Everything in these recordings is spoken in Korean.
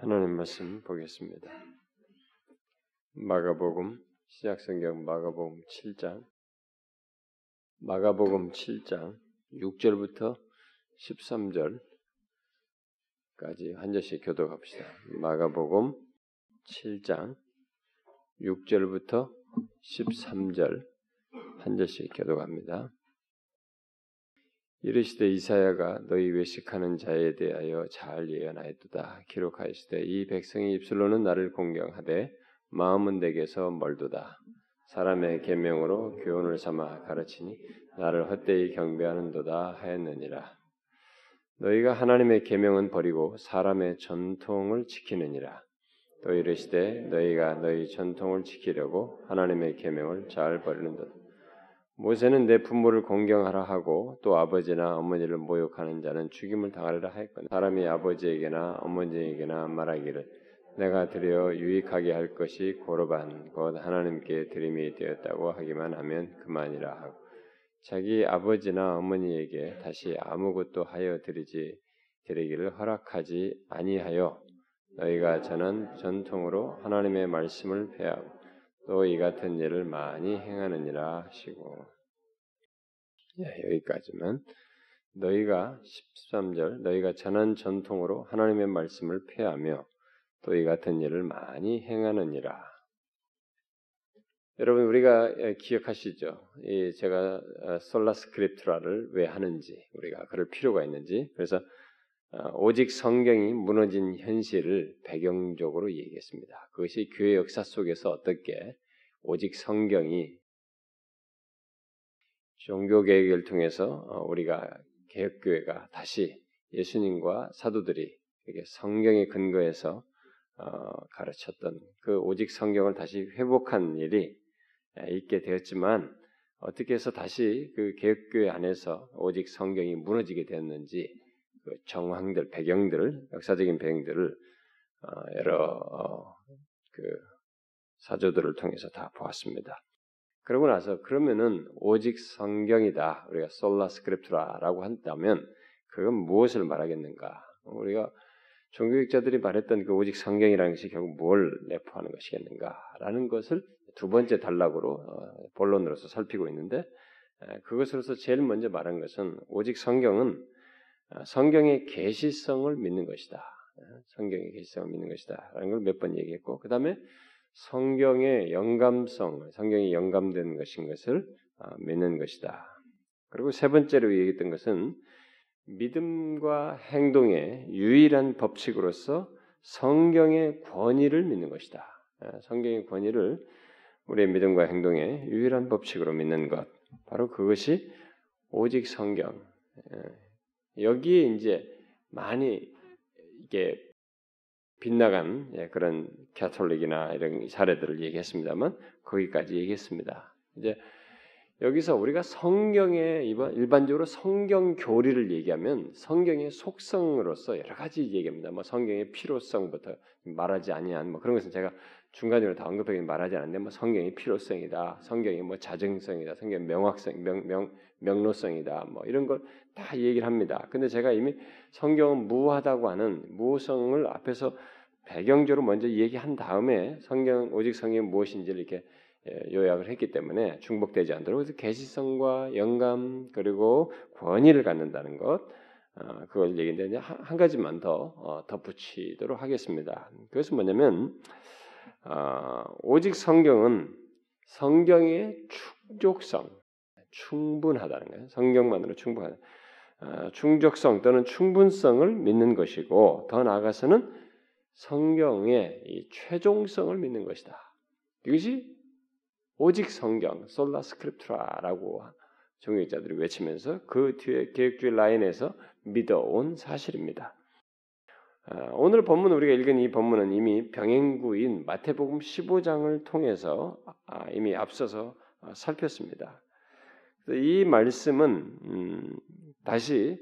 하나님 말씀 보겠습니다. 마가복음 시작성경 마가복음 7장 마가복음 7장 6절부터 13절까지 한 절씩 교독합시다. 마가복음 7장 6절부터 13절 한 절씩 교독합니다. 이르시되 이사야가 너희 외식하는 자에 대하여 잘 예언하였도다. 기록하였으되 이 백성의 입술로는 나를 공경하되 마음은 내게서 멀도다. 사람의 계명으로 교훈을 삼아 가르치니 나를 헛되이 경배하는도다 하였느니라. 너희가 하나님의 계명은 버리고 사람의 전통을 지키느니라. 또 이르시되 너희가 너희 전통을 지키려고 하나님의 계명을 잘 버리는도다. 모세는 내 부모를 공경하라 하고 또 아버지나 어머니를 모욕하는 자는 죽임을 당하리라 하였거늘 사람이 아버지에게나 어머니에게나 말하기를 내가 드려 유익하게 할 것이 고르반 곧 하나님께 드림이 되었다고 하기만 하면 그만이라 하고 자기 아버지나 어머니에게 다시 아무것도 하여 드리지 드리기를 허락하지 아니하여 너희가 저는 전통으로 하나님의 말씀을 폐하고 또 이 같은 일을 많이 행하느니라 하시고 예, 여기까지만 너희가 13절 너희가 전한 전통으로 하나님의 말씀을 폐하며 또 이 같은 일을 많이 행하느니라. 여러분 우리가 예, 기억하시죠? 이 제가 어, 솔라 스크립트라를 왜 하는지 우리가 그럴 필요가 있는지 그래서 어, 오직 성경이 무너진 현실을 배경적으로 얘기했습니다. 그것이 교회 역사 속에서 어떻게 오직 성경이 종교 개혁을 통해서 어, 우리가 개혁교회가 다시 예수님과 사도들이 성경의 근거에서 어, 가르쳤던 그 오직 성경을 다시 회복한 일이 있게 되었지만 어떻게 해서 다시 그 개혁교회 안에서 오직 성경이 무너지게 되었는지 그 정황들, 배경들을 역사적인 배경들을 어, 여러 그 사조들을 통해서 다 보았습니다. 그러고 나서 그러면은 오직 성경이다. 우리가 Sola Scriptura라고 한다면 그건 무엇을 말하겠는가? 우리가 종교개혁자들이 말했던 그 오직 성경이라는 것이 결국 뭘 내포하는 것이겠는가라는 것을 두 번째 단락으로 어, 본론으로서 살피고 있는데 그것으로서 제일 먼저 말한 것은 오직 성경은 어, 성경의 계시성을 믿는 것이다. 성경의 계시성을 믿는 것이다라는 걸 몇 번 얘기했고 그 다음에 성경의 영감성, 성경이 영감된 것인 것을 아, 믿는 것이다. 그리고 세 번째로 얘기했던 것은 믿음과 행동의 유일한 법칙으로서 성경의 권위를 믿는 것이다. 아, 성경의 권위를 우리의 믿음과 행동의 유일한 법칙으로 믿는 것. 바로 그것이 오직 성경. 예, 여기에 이제 많이 이게 빗나간 예, 그런 캐톨릭이나 이런 사례들을 얘기했습니다만 거기까지 얘기했습니다. 이제 여기서 우리가 성경의 일반적으로 성경 교리를 얘기하면 성경의 속성으로서 여러 가지 얘기합니다. 뭐 성경의 필요성부터 말하지 아니한 뭐 그런 것은 제가 중간중간 다 언급하기 말하지 않는데 뭐 성경의 필요성이다, 성경의 뭐 자증성이다, 성경의 명확성, 명, 명, 명로성이다, 뭐 이런 걸 다 얘기를 합니다. 근데 제가 이미 성경은 무하다고 하는 무성을 앞에서 배경적으로 먼저 얘기한 다음에 성경 오직 성경이 무엇인지를 이렇게 예, 요약을 했기 때문에 중복되지 않도록 그래서 계시성과 영감 그리고 권위를 갖는다는 것 어, 그걸 얘기인데 한 가지만 더 어, 덧붙이도록 하겠습니다. 그것은 뭐냐면 어, 오직 성경은 성경의 충족성, 충분하다는 거예요. 성경만으로 충분하다. 어, 충족성 또는 충분성을 믿는 것이고 더 나아가서는 성경의 이 최종성을 믿는 것이다. 이것이 오직 성경, Sola Scriptura라고 종교개혁자들이 외치면서 그 뒤에 개혁주의 라인에서 믿어온 사실입니다. 아, 오늘 본문 우리가 읽은 이 본문은 이미 병행구인 마태복음 15장을 통해서 아, 이미 앞서서 아, 살폈습니다. 이 말씀은 음, 다시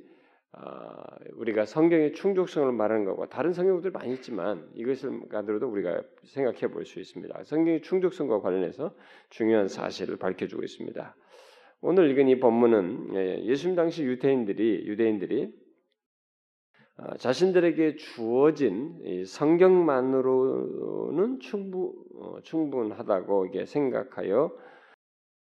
우리가 성경의 충족성을 말하는 것과 다른 성경들 많이 있지만 이것을 가더라도 우리가 생각해 볼 수 있습니다. 성경의 충족성과 관련해서 중요한 사실을 밝혀주고 있습니다. 오늘 읽은 이 본문은 예, 예수님 당시 유대인들이 유대인들이 아, 자신들에게 주어진 성경만으로는 충분 어, 충분하다고 이게 생각하여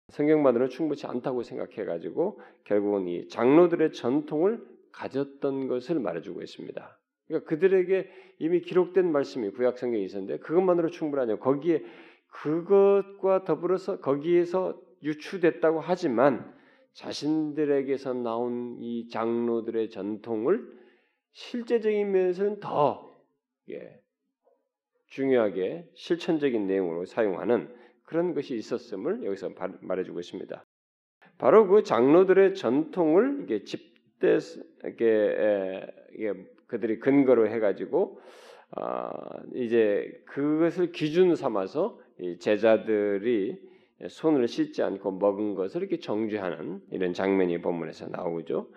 성경만으로는 충분치 않다고 생각해 가지고 결국은 이 장로들의 전통을 가졌던 것을 말해주고 있습니다. 그러니까 그들에게 이미 기록된 말씀이 구약 성경에 있었는데 그것만으로 충분하냐? 거기에 그것과 더불어서 거기에서 유추됐다고 하지만 자신들에게서 나온 이 장로들의 전통을 실제적인 면에서는 더 예, 중요하게 실천적인 내용으로 사용하는 그런 것이 있었음을 여기서 말해주고 있습니다. 바로 그 장로들의 전통을 이게 집대 이게, 이게 그들이 근거로 해가지고 어, 이제 그것을 기준 삼아서 제자들이 손을 씻지 않고 먹은 것을 이렇게 정죄하는 이런 장면이 본문에서 나오죠.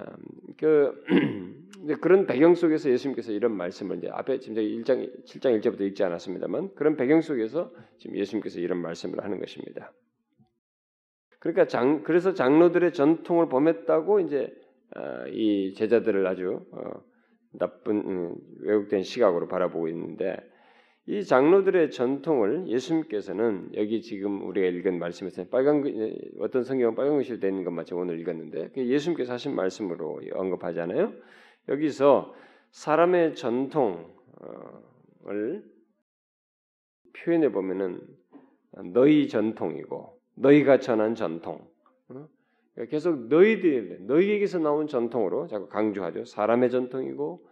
음, 그 그런 배경 속에서 예수님께서 이런 말씀을 이제 앞에 지금 1장 7장 1절부터 읽지 않았습니다만 그런 배경 속에서 지금 예수님께서 이런 말씀을 하는 것입니다. 그러니까 장 그래서 장로들의 전통을 범했다고 이제 어, 이 제자들을 아주 어, 나쁜 음, 왜곡된 시각으로 바라보고 있는데 이 장로들의 전통을 예수님께서는 여기 지금 우리가 읽은 말씀에서 빨간 어떤 성경은 빨간 글씨로 되는 것마저 오늘 읽었는데 그 예수님께서 하신 말씀으로 언급하잖아요. 여기서 사람의 전통을 표현해 보면은 너희 전통이고 너희가 전한 전통. 어? 계속 너희들 너희에게서 나온 전통으로 자꾸 강조하죠. 사람의 전통이고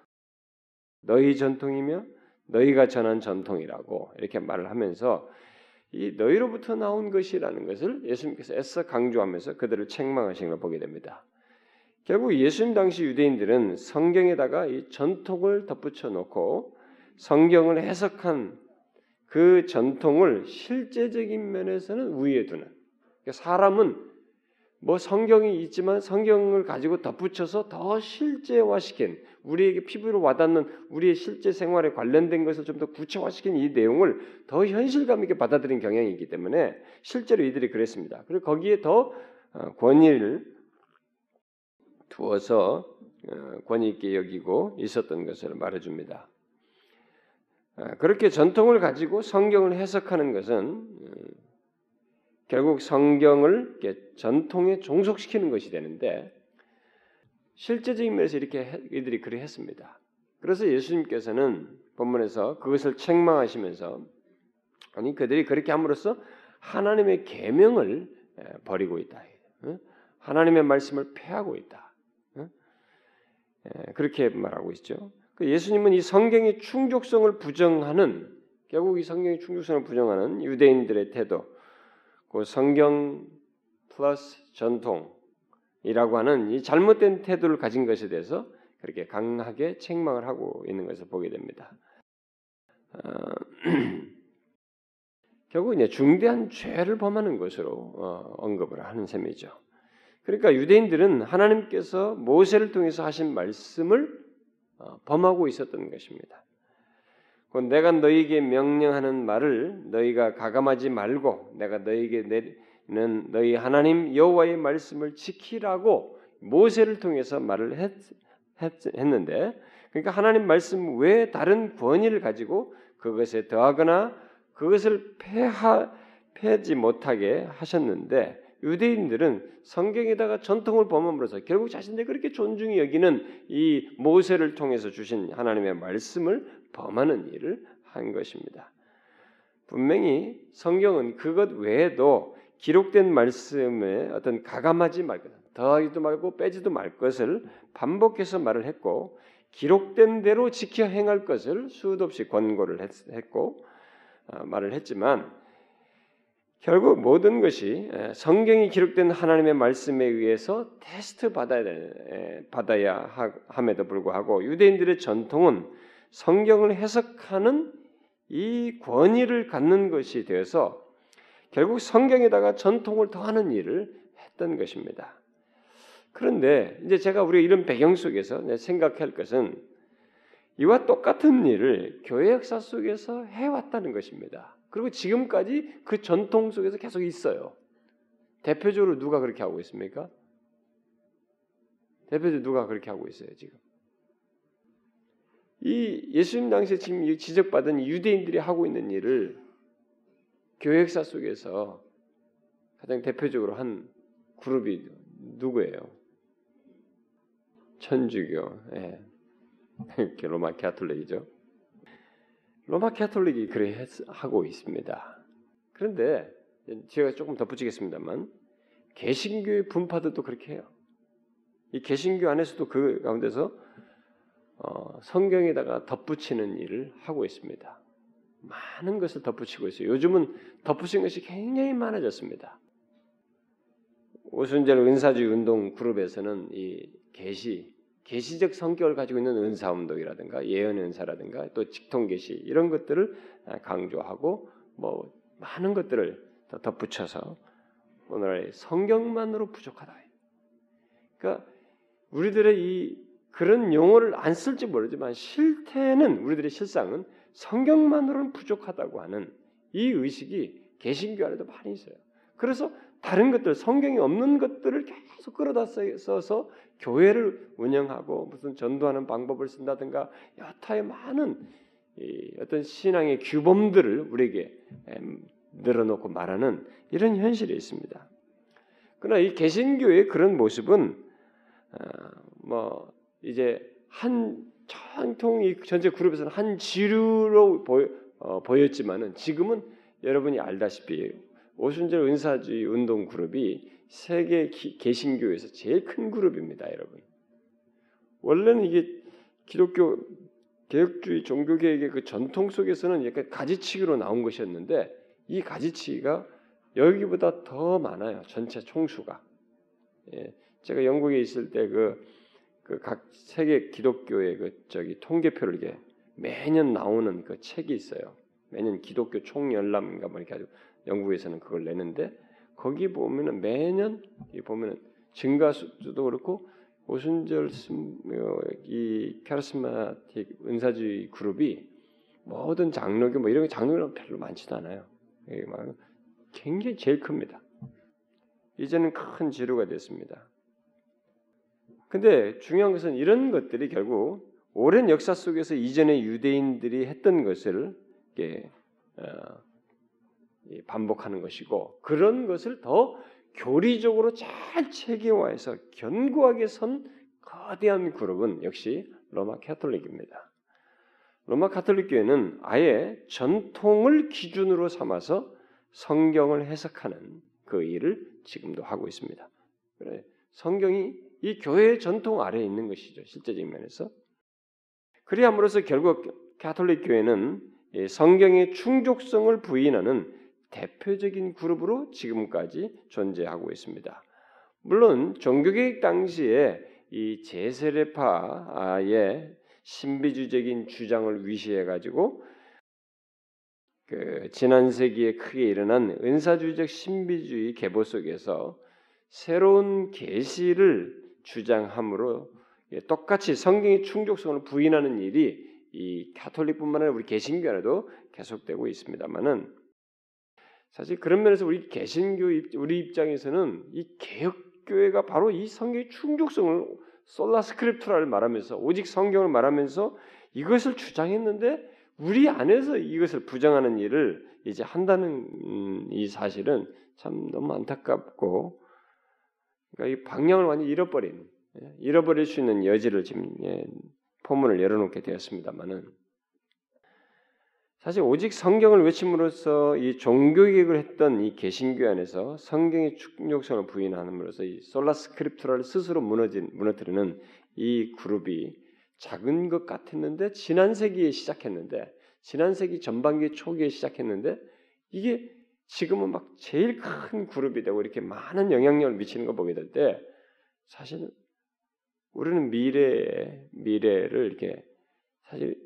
너희 전통이며 너희가 전한 전통이라고 이렇게 말을 하면서 이 너희로부터 나온 것이라는 것을 예수님께서 애써 강조하면서 그들을 책망하신 걸 보게 됩니다. 결국 예수님 당시 유대인들은 성경에다가 이 전통을 덧붙여 놓고 성경을 해석한 그 전통을 실제적인 면에서는 우위에 두는 그러니까 사람은 뭐 성경이 있지만 성경을 가지고 덧붙여서 더 실제화시킨 우리에게 피부로 와닿는 우리의 실제 생활에 관련된 것을 좀 더 구체화시킨 이 내용을 더 현실감 있게 받아들인 경향이 있기 때문에 실제로 이들이 그랬습니다. 그리고 거기에 더 어, 권위를 두어서 어, 권위 있게 여기고 있었던 것을 말해줍니다. 어, 그렇게 전통을 가지고 성경을 해석하는 것은 결국 성경을 전통에 종속시키는 것이 되는데 실제적인 면에서 이렇게 이들이 그리 했습니다. 그래서 예수님께서는 본문에서 그것을 책망하시면서 아니 그들이 그렇게 함으로써 하나님의 계명을 버리고 있다. 하나님의 말씀을 폐하고 있다. 그렇게 말하고 있죠. 그 예수님은 이 성경의 충족성을 부정하는 결국 이 성경의 충족성을 부정하는 유대인들의 태도, 그 성경 플러스 전통이라고 하는 이 잘못된 태도를 가진 것에 대해서 그렇게 강하게 책망을 하고 있는 것을 보게 됩니다. 어, 결국 이제 중대한 죄를 범하는 것으로 어, 언급을 하는 셈이죠. 그러니까 유대인들은 하나님께서 모세를 통해서 하신 말씀을 어, 범하고 있었던 것입니다. 내가 너희에게 명령하는 말을 너희가 가감하지 말고 내가 너희에게 내는 너희 하나님 여호와의 말씀을 지키라고 모세를 통해서 말을 했, 했, 는데 그러니까 하나님 말씀 외에 다른 권위를 가지고 그것에 더하거나 그것을 폐하, 폐지 못하게 하셨는데 유대인들은 성경에다가 전통을 범함으로써 결국 자신들이 그렇게 존중히 여기는 이 모세를 통해서 주신 하나님의 말씀을 범하는 일을 한 것입니다. 분명히 성경은 그것 외에도 기록된 말씀에 어떤 가감하지 말 것, 더하기도 말고 빼지도 말 것을 반복해서 말을 했고 기록된 대로 지켜 행할 것을 수도 없이 권고를 했고 어, 말을 했지만 결국 모든 것이 성경이 기록된 하나님의 말씀에 의해서 테스트 받아야 받아야 함에도 불구하고 유대인들의 전통은 성경을 해석하는 이 권위를 갖는 것이 되어서 결국 성경에다가 전통을 더하는 일을 했던 것입니다. 그런데 이제 제가 우리 이런 배경 속에서 생각할 것은 이와 똑같은 일을 교회 역사 속에서 해왔다는 것입니다. 그리고 지금까지 그 전통 속에서 계속 있어요. 대표적으로 누가 그렇게 하고 있습니까? 대표적으로 누가 그렇게 하고 있어요, 지금? 이 예수님 당시에 지금 이 지적받은 유대인들이 하고 있는 일을 교회 역사 속에서 가장 대표적으로 한 그룹이 누구예요? 천주교, 예. 로마 캐톨릭이죠. 로마 캐톨릭이 그래 하고 있습니다. 그런데 제가 조금 덧붙이겠습니다만 개신교의 분파들도 그렇게 해요. 이 개신교 안에서도 그 가운데서 어, 성경에다가 덧붙이는 일을 하고 있습니다. 많은 것을 덧붙이고 있어요. 요즘은 덧붙인 것이 굉장히 많아졌습니다. 오순절 은사주의 운동 그룹에서는 이 계시 계시적 성격을 가지고 있는 은사 운동이라든가 예언 은사라든가 또 직통 계시 이런 것들을 강조하고 뭐 많은 것들을 덧붙여서 오늘의 성경만으로 부족하다. 그러니까 우리들의 이 그런 용어를 안 쓸지 모르지만 실태는 우리들의 실상은 성경만으로는 부족하다고 하는 이 의식이 개신교 안에도 많이 있어요. 그래서 다른 것들 성경이 없는 것들을 계속 끌어다 써서 교회를 운영하고 무슨 전도하는 방법을 쓴다든가 여타의 많은 어떤 신앙의 규범들을 우리에게 늘어놓고 말하는 이런 현실이 있습니다. 그러나 이 개신교의 그런 모습은 어, 뭐 이제 한 전통 이 전체 그룹에서는 한 지류로 보여, 어, 보였지만은 지금은 여러분이 알다시피 오순절 은사주의 운동 그룹이 세계 기, 개신교에서 제일 큰 그룹입니다, 여러분. 원래는 이게 기독교 개혁주의 종교개혁의 그 전통 속에서는 약간 가지치기로 나온 것이었는데 이 가지치기가 여기보다 더 많아요. 전체 총수가. 예, 제가 영국에 있을 때그 그 각 세계 기독교의 그 저기 통계표를 이게 매년 나오는 그 책이 있어요. 매년 기독교 총열람인가 뭐 이렇게 아주 영국에서는 그걸 내는데 거기 보면은 매년 이 보면은 증가수도 그렇고 오순절 어, 이 카리스마틱 은사주의 그룹이 모든 장로교 뭐 이런 장로교는 별로 많지도 않아요. 굉장히 제일 큽니다. 이제는 큰 지루가 됐습니다. 근데 중요한 것은 이런 것들이 결국 오랜 역사 속에서 이전의 유대인들이 했던 것을 이렇게 어, 반복하는 것이고 그런 것을 더 교리적으로 잘 체계화해서 견고하게 선 거대한 그룹은 역시 로마 캐톨릭입니다. 로마 카톨릭 교회는 아예 전통을 기준으로 삼아서 성경을 해석하는 그 일을 지금도 하고 있습니다. 그래 성경이 이 교회의 전통 아래에 있는 것이죠. 실제적인 면에서. 그리함으로써 결국 가톨릭 교회는 성경의 충족성을 부인하는 대표적인 그룹으로 지금까지 존재하고 있습니다. 물론 종교개혁 당시에 이 제세례파의 신비주의적인 주장을 위시해 가지고 그 지난 세기에 크게 일어난 은사주의적 신비주의 계보 속에서 새로운 계시를 주장함으로 예, 똑같이 성경의 충족성을 부인하는 일이 이 가톨릭뿐만 아니라 우리 개신교 안에도 계속되고 있습니다만은 사실 그런 면에서 우리 개신교 우리 입장에서는 이 개혁교회가 바로 이 성경의 충족성을 솔라 스크립트라를 말하면서 오직 성경을 말하면서 이것을 주장했는데 우리 안에서 이것을 부정하는 일을 이제 한다는 음, 이 사실은 참 너무 안타깝고 그러니까 이 방향을 완전히 잃어버린 예, 잃어버릴 수 있는 여지를 지금 예, 포문을 열어놓게 되었습니다만은 사실 오직 성경을 외침으로써 이 종교개혁을 했던 이 개신교 안에서 성경의 충족성을 부인함으로써 이 솔라 스크립트라를 스스로 무너진 무너뜨리는 이 그룹이 작은 것 같았는데 지난 세기에 시작했는데 지난 세기 전반기 초기에 시작했는데 이게 지금은 막 제일 큰 그룹이 되고 이렇게 많은 영향력을 미치는 거 보게 될 때 사실 우리는 미래 미래를 이렇게 사실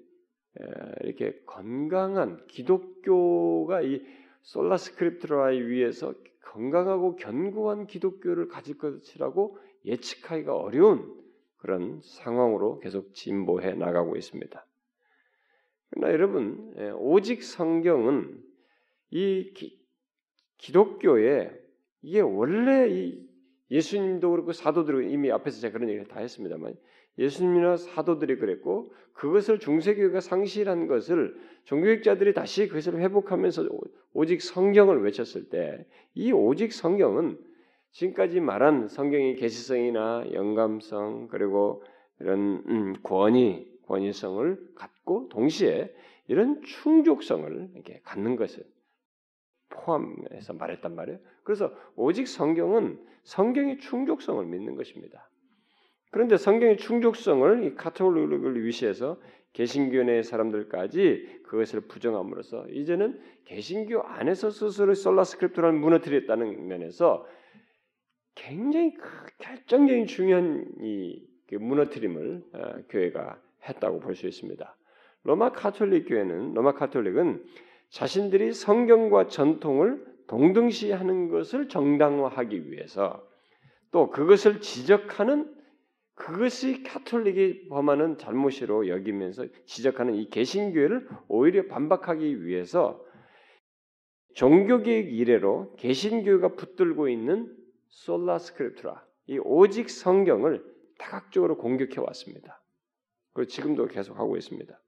이렇게 건강한 기독교가 이 솔라 스크립트라에 위해서 건강하고 견고한 기독교를 가질 것이라고 예측하기가 어려운 그런 상황으로 계속 진보해 나가고 있습니다. 그러나 여러분, 오직 성경은 이 기, 독교에 이게 원래 이 예수님도 그렇고 사도들도 이미 앞에서 제가 그런 얘기를 다 했습니다만 예수님이나 사도들이 그랬고 그것을 중세교회가 상실한 것을 종교학자들이 다시 그것을 회복하면서 오직 성경을 외쳤을 때 이 오직 성경은 지금까지 말한 성경의 계시성이나 영감성 그리고 이런 음, 권위 권위성을 갖고 동시에 이런 충족성을 이렇게 갖는 것을 포함해서 말했단 말이에요. 그래서 오직 성경은 성경의 충족성을 믿는 것입니다. 그런데 성경의 충족성을 이 카톨릭을 위시해서 개신교 내 사람들까지 그것을 부정함으로써 이제는 개신교 안에서 스스로 솔라스크립트를 무너뜨렸다는 면에서 굉장히 결정적인 중요한 이그 무너뜨림을 어, 교회가 했다고 볼 수 있습니다. 로마 카톨릭 교회는 로마 카톨릭은 자신들이 성경과 전통을 동등시하는 것을 정당화하기 위해서 또 그것을 지적하는 그것이 카톨릭이 범하는 잘못이로 여기면서 지적하는 이 개신교회를 오히려 반박하기 위해서 종교개혁 이래로 개신교회가 붙들고 있는 솔라 스크립트라 이 오직 성경을 다각적으로 공격해 왔습니다. 그리고 지금도 계속 하고 있습니다.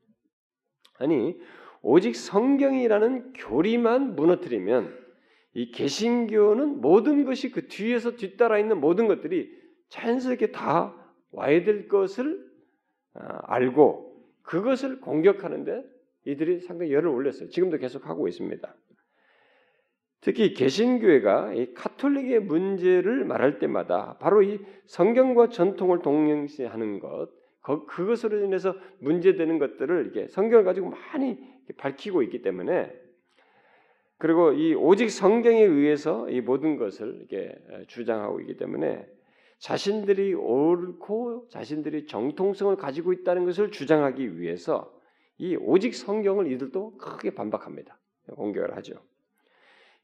아니 오직 성경이라는 교리만 무너뜨리면 이 개신교는 모든 것이 그 뒤에서 뒤따라 있는 모든 것들이 자연스럽게 다 와야 될 것을 아, 알고 그것을 공격하는데 이들이 상당히 열을 올렸어요. 지금도 계속 하고 있습니다. 특히 개신교회가 이 카톨릭의 문제를 말할 때마다 바로 이 성경과 전통을 동행시하는 것, 그것으로 인해서 문제되는 것들을 이게 성경을 가지고 많이 밝히고 있기 때문에 그리고 이 오직 성경에 의해서 이 모든 것을 이렇게 주장하고 있기 때문에 자신들이 옳고 자신들이 정통성을 가지고 있다는 것을 주장하기 위해서 이 오직 성경을 이들도 크게 반박합니다. 공격을 하죠.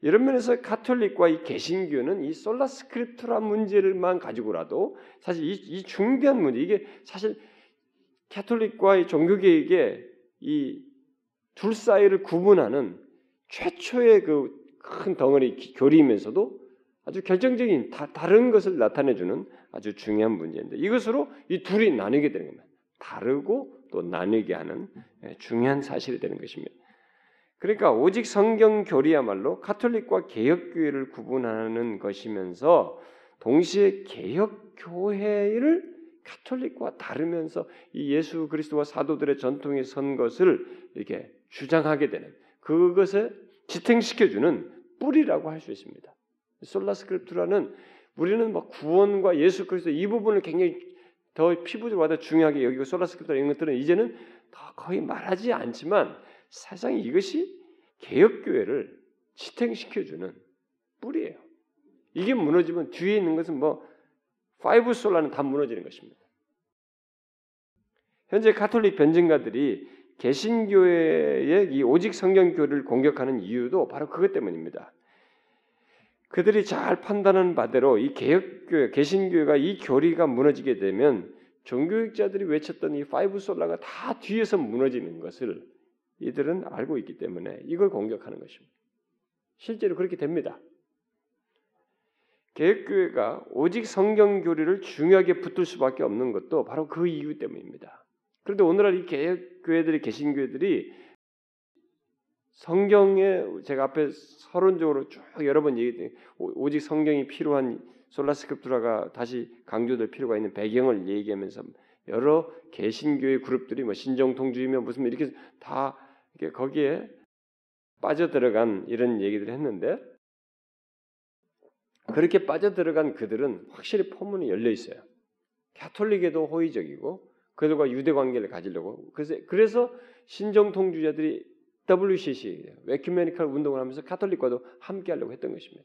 이런 면에서 카톨릭과 이 개신교는 이 솔라 스크립트라 문제를만 가지고라도 사실 이, 이 중대한 문제 이게 사실 카톨릭과 이 종교계에게 이 둘 사이를 구분하는 최초의 그 큰 덩어리 교리이면서도 아주 결정적인 다, 다른 것을 나타내주는 아주 중요한 문제인데 이것으로 이 둘이 나뉘게 되는 겁니다. 다르고 또 나뉘게 하는 예, 중요한 사실이 되는 것입니다. 그러니까 오직 성경 교리야말로 카톨릭과 개혁교회를 구분하는 것이면서 동시에 개혁교회를 카톨릭과 다르면서 이 예수 그리스도와 사도들의 전통에 선 것을 이렇게 주장하게 되는 그것에 지탱시켜주는 뿌리라고 할 수 있습니다. 솔라스크립트라는 우리는 막 구원과 예수 그리스도 이 부분을 굉장히 더 피부적으로 중요하게 여기고 Sola Scriptura 이런 것들은 이제는 더 거의 말하지 않지만 사실상 이것이 개혁교회를 지탱시켜주는 뿌리예요. 이게 무너지면 뒤에 있는 것은 뭐 Five Sola는 다 무너지는 것입니다. 현재 카톨릭 변증가들이 개신교회의 이 오직 성경 교리를 공격하는 이유도 바로 그것 때문입니다. 그들이 잘 판단한 바대로 이 개혁교회, 개신교회가 이 교리가 무너지게 되면 종교개혁자들이 외쳤던 이 Five Sola가 다 뒤에서 무너지는 것을 이들은 알고 있기 때문에 이걸 공격하는 것입니다. 실제로 그렇게 됩니다. 개혁교회가 오직 성경 교리를 중요하게 붙들 수밖에 없는 것도 바로 그 이유 때문입니다. 그런데 오늘날 이 개혁교회들이 개신교회들이 성경에 제가 앞에 서론적으로 쭉 여러 번 얘기 오직 성경이 필요한 솔라스크립트라가 다시 강조될 필요가 있는 배경을 얘기하면서 여러 개신교의 그룹들이 뭐 신정통주의며 무슨 이렇게 다 거기에 빠져들어간 이런 얘기들을 했는데 그렇게 빠져들어간 그들은 확실히 포문이 열려 있어요. 가톨릭에도 호의적이고 그들과 유대 관계를 가지려고 그래서 그래서 신정 통주자들이 WCC 에큐메니컬 운동을 하면서 카톨릭과도 함께 하려고 했던 것입니다.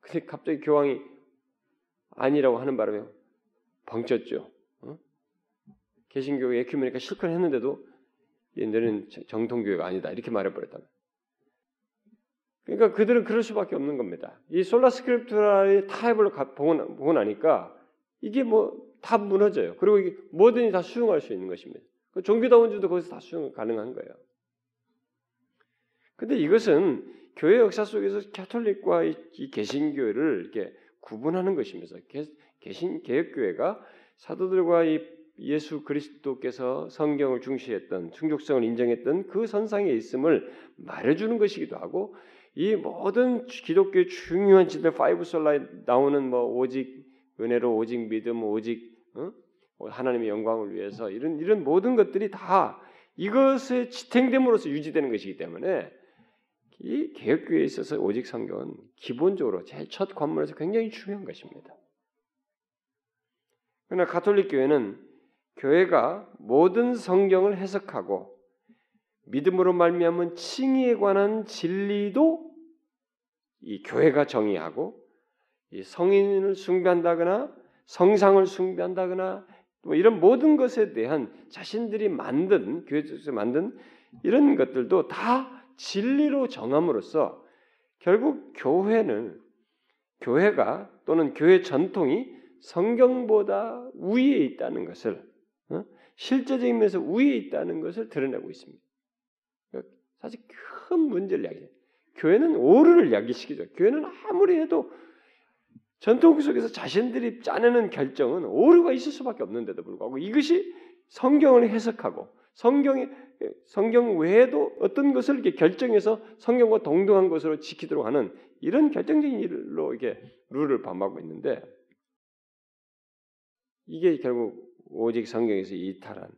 근데 갑자기 교황이 아니라고 하는 바람에 벙쪘죠. 어? 개신교 에큐메니컬 실컷 했는데도 얘네는 정통교회가 아니다 이렇게 말해버렸다. 그러니까 그들은 그럴 수밖에 없는 겁니다. 이 솔라스크립트라의 타입을 보고, 나니까 이게 뭐 다 무너져요. 그리고 이게 뭐든지 다 수용할 수 있는 것입니다. 그 종교다원주도 거기서 다 수용 가능한 거예요. 근데 이것은 교회 역사 속에서 캐톨릭과 이 개신교회를 이렇게 구분하는 것이면서 개신 개혁교회가 사도들과 이 예수 그리스도께서 성경을 중시했던 충족성을 인정했던 그 선상에 있음을 말해주는 것이기도 하고 이 모든 기독교의 중요한 진리들 Five Sola에 나오는 뭐 오직 은혜로 오직 믿음 오직 어? 하나님의 영광을 위해서 이런 이런 모든 것들이 다 이것에 지탱됨으로써 유지되는 것이기 때문에 이 개혁교회에 있어서 오직 성경은 기본적으로 제일 첫 관문에서 굉장히 중요한 것입니다. 그러나 가톨릭 교회는 교회가 모든 성경을 해석하고 믿음으로 말미암은 칭의에 관한 진리도 이 교회가 정의하고 이 성인을 숭배한다거나 성상을 숭배한다거나 뭐 이런 모든 것에 대한 자신들이 만든 교회에서 만든 이런 것들도 다 진리로 정함으로써 결국 교회는 교회가 또는 교회 전통이 성경보다 위에 있다는 것을 어? 실제적인 면에서 위에 있다는 것을 드러내고 있습니다. 사실 큰 문제를 야기해요. 교회는 오류를 야기시키죠. 교회는 아무리 해도 전통 속에서 자신들이 짜내는 결정은 오류가 있을 수밖에 없는데도 불구하고 이것이 성경을 해석하고 성경의 성경 외에도 어떤 것을 이렇게 결정해서 성경과 동등한 것으로 지키도록 하는 이런 결정적인 일로 이게 룰을 반복하고 있는데 이게 결국 오직 성경에서 이탈한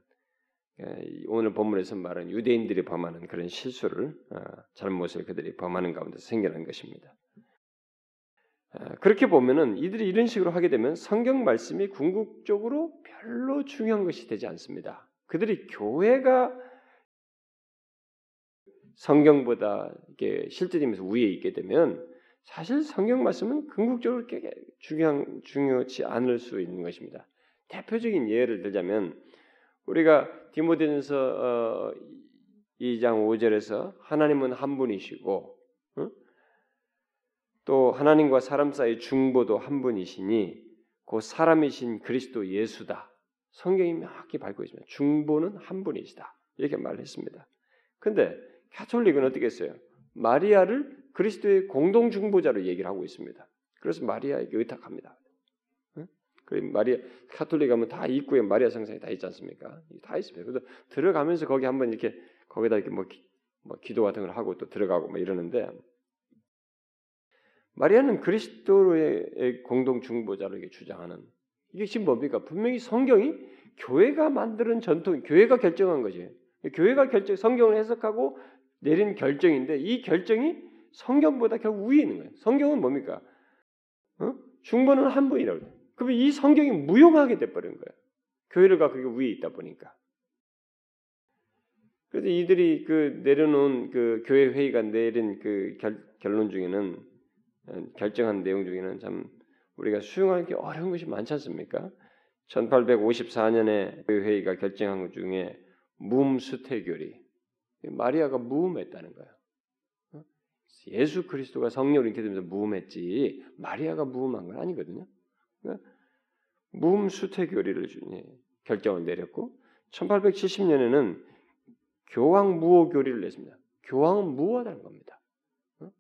오늘 본문에서 말하는 유대인들이 범하는 그런 실수를 어, 잘못을 그들이 범하는 가운데 생겨난 것입니다. 어, 그렇게 보면은 이들이 이런 식으로 하게 되면 성경 말씀이 궁극적으로 별로 중요한 것이 되지 않습니다. 그들이 교회가 성경보다 이게 실제적면서 위에 있게 되면 사실 성경 말씀은 궁극적으로 중요한 중요치 않을 수 있는 것입니다. 대표적인 예를 들자면 우리가 디모데전서 2장 어, 5절에서 하나님은 한 분이시고 또 하나님과 사람 사이 중보도 한 분이시니 그 사람이신 그리스도 예수다. 성경이 명확히 밝고 있습니다. 중보는 한 분이시다. 이렇게 말했습니다. 근데 가톨릭은 어떻게 했어요? 마리아를 그리스도의 공동 중보자로 얘기를 하고 있습니다. 그래서 마리아에게 의탁합니다. 그 마리아 카톨릭 가면 다 입구에 마리아 성상이 다 있지 않습니까? 다 있습니다. 그래서 들어가면서 거기 한번 이렇게 거기다 이렇게 뭐, 기, 뭐 기도 같은 걸 하고 또 들어가고 뭐 이러는데 마리아는 그리스도의 공동 중보자로 주장하는 이게 지금 뭡니까? 분명히 성경이 교회가 만드는 전통, 교회가 결정한 거지. 교회가 결정, 성경을 해석하고 내린 결정인데 이 결정이 성경보다 결국 위에 있는 거예요. 성경은 뭡니까? 어? 중보는 한 분이라고. 그 러면 이 성경이 무용하게 돼버린 거예요. 교회가 그게 위에 있다 보니까. 그래서 이들이 그 내려놓은 그 교회 회의가 내린 그 결, 결론 중에는 결정한 내용 중에는 참 우리가 수용하기 어려운 것이 많지 않습니까? 1854년에 교회 회의가 결정한 것 중에 무음수태교리 마리아가 무음했다는 거예요. 어? 예수 그리스도가 성령을 인게 되면서 무음했지 마리아가 무음한 건 아니거든요. 무음수태 교리를 결정을 내렸고 1870년에는 교황 무호 교리를 냈습니다. 교황은 무호하다는 겁니다. 어?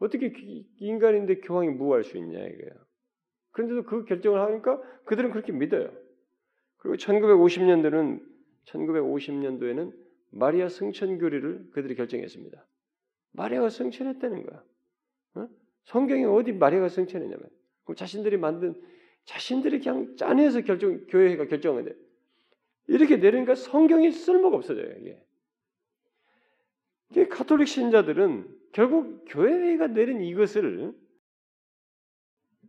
떻게 인간인데 교황이 무호할 수 있냐 이거예요. 그런데도 그 결정을 하니까 그들은 그렇게 믿어요. 그리고 1950년도는 1950년도에는 마리아 성천 교리를 그들이 결정했습니다. 마리아가 성천했다는 거야. 어? 성경에 어디 마리아가 성천했냐면 그럼 자신들이 만든 자신들이 그냥 짜내서 결정 교회가 결정하는 데 이렇게 내리니까 성경이 쓸모가 없어져요 이게. 이게 가톨릭 신자들은 결국 교회가 내린 이것을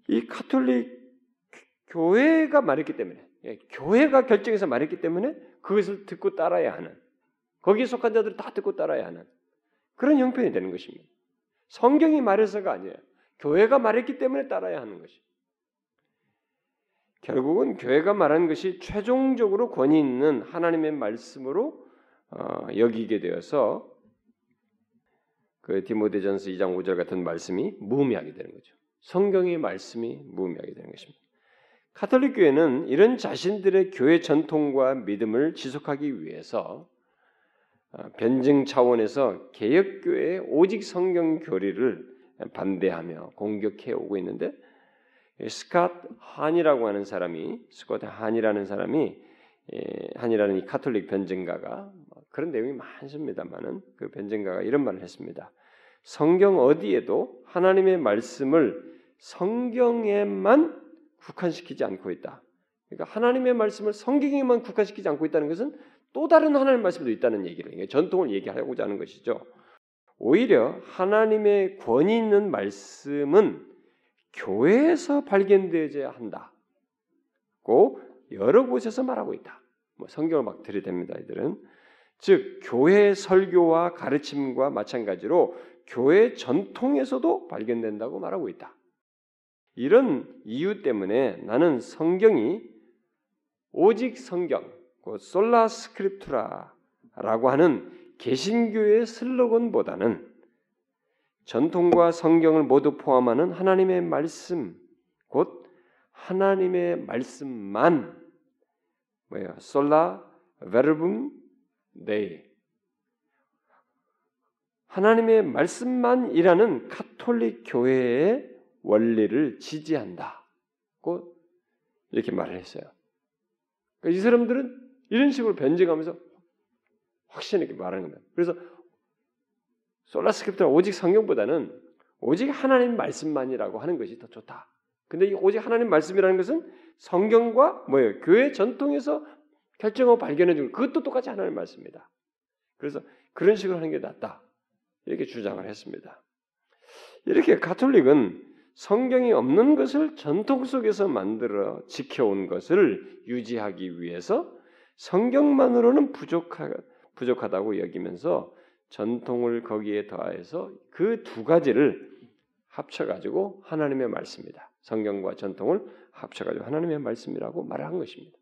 이 가톨릭 교회가 말했기 때문에 예, 교회가 결정해서 말했기 때문에 그것을 듣고 따라야 하는 거기에 속한 자들을 다 듣고 따라야 하는 그런 형편이 되는 것입니다. 성경이 말해서가 아니에요. 교회가 말했기 때문에 따라야 하는 것이. 결국은 교회가 말한 것이 최종적으로 권위 있는 하나님의 말씀으로 어, 여기게 되어서 그 디모데전서 2장 5절 같은 말씀이 무의미하게 되는 거죠. 성경의 말씀이 무의미하게 되는 것입니다. 카톨릭 교회는 이런 자신들의 교회 전통과 믿음을 지속하기 위해서 어, 변증 차원에서 개혁 교회의 오직 성경 교리를 반대하며 공격해 오고 있는데 스캇 한이라고 하는 사람이 스콧 한이라는 사람이 예, 한이라는 이 카톨릭 변증가가 그런 내용이 많습니다만은 그 변증가가 이런 말을 했습니다. 성경 어디에도 하나님의 말씀을 성경에만 국한시키지 않고 있다. 그러니까 하나님의 말씀을 성경에만 국한시키지 않고 있다는 것은 또 다른 하나님의 말씀도 있다는 얘기를 전통을 얘기하고자 하는 것이죠. 오히려 하나님의 권위 있는 말씀은 교회에서 발견되어야 한다고 여러 곳에서 말하고 있다. 뭐 성경을 막 들이댑니다. 이들은 즉 교회 설교와 가르침과 마찬가지로 교회 전통에서도 발견된다고 말하고 있다. 이런 이유 때문에 나는 성경이 오직 성경, 솔라 스크립투라라고 하는 개신교의 슬로건보다는 전통과 성경을 모두 포함하는 하나님의 말씀, 곧 하나님의 말씀만 뭐야? Sola Verbum Dei 하나님의 말씀만이라는 카톨릭 교회의 원리를 지지한다고 이렇게 말을 했어요. 그러니까 이 사람들은 이런 식으로 변증하면서 확신 있게 말하는 겁니다. 그래서 Sola Scriptura는 오직 성경보다는 오직 하나님 말씀만이라고 하는 것이 더 좋다. 근데 이 오직 하나님 말씀이라는 것은 성경과 뭐예요? 교회 전통에서 결정하고 발견해 준 그것도 똑같이 하나님 말씀입니다. 그래서 그런 식으로 하는 게 낫다. 이렇게 주장을 했습니다. 이렇게 가톨릭은 성경이 없는 것을 전통 속에서 만들어 지켜온 것을 유지하기 위해서 성경만으로는 부족하, 부족하다고 여기면서 전통을 거기에 더해서 그 두 가지를 합쳐가지고 하나님의 말씀이다. 성경과 전통을 합쳐가지고 하나님의 말씀이라고 말을 한 것입니다.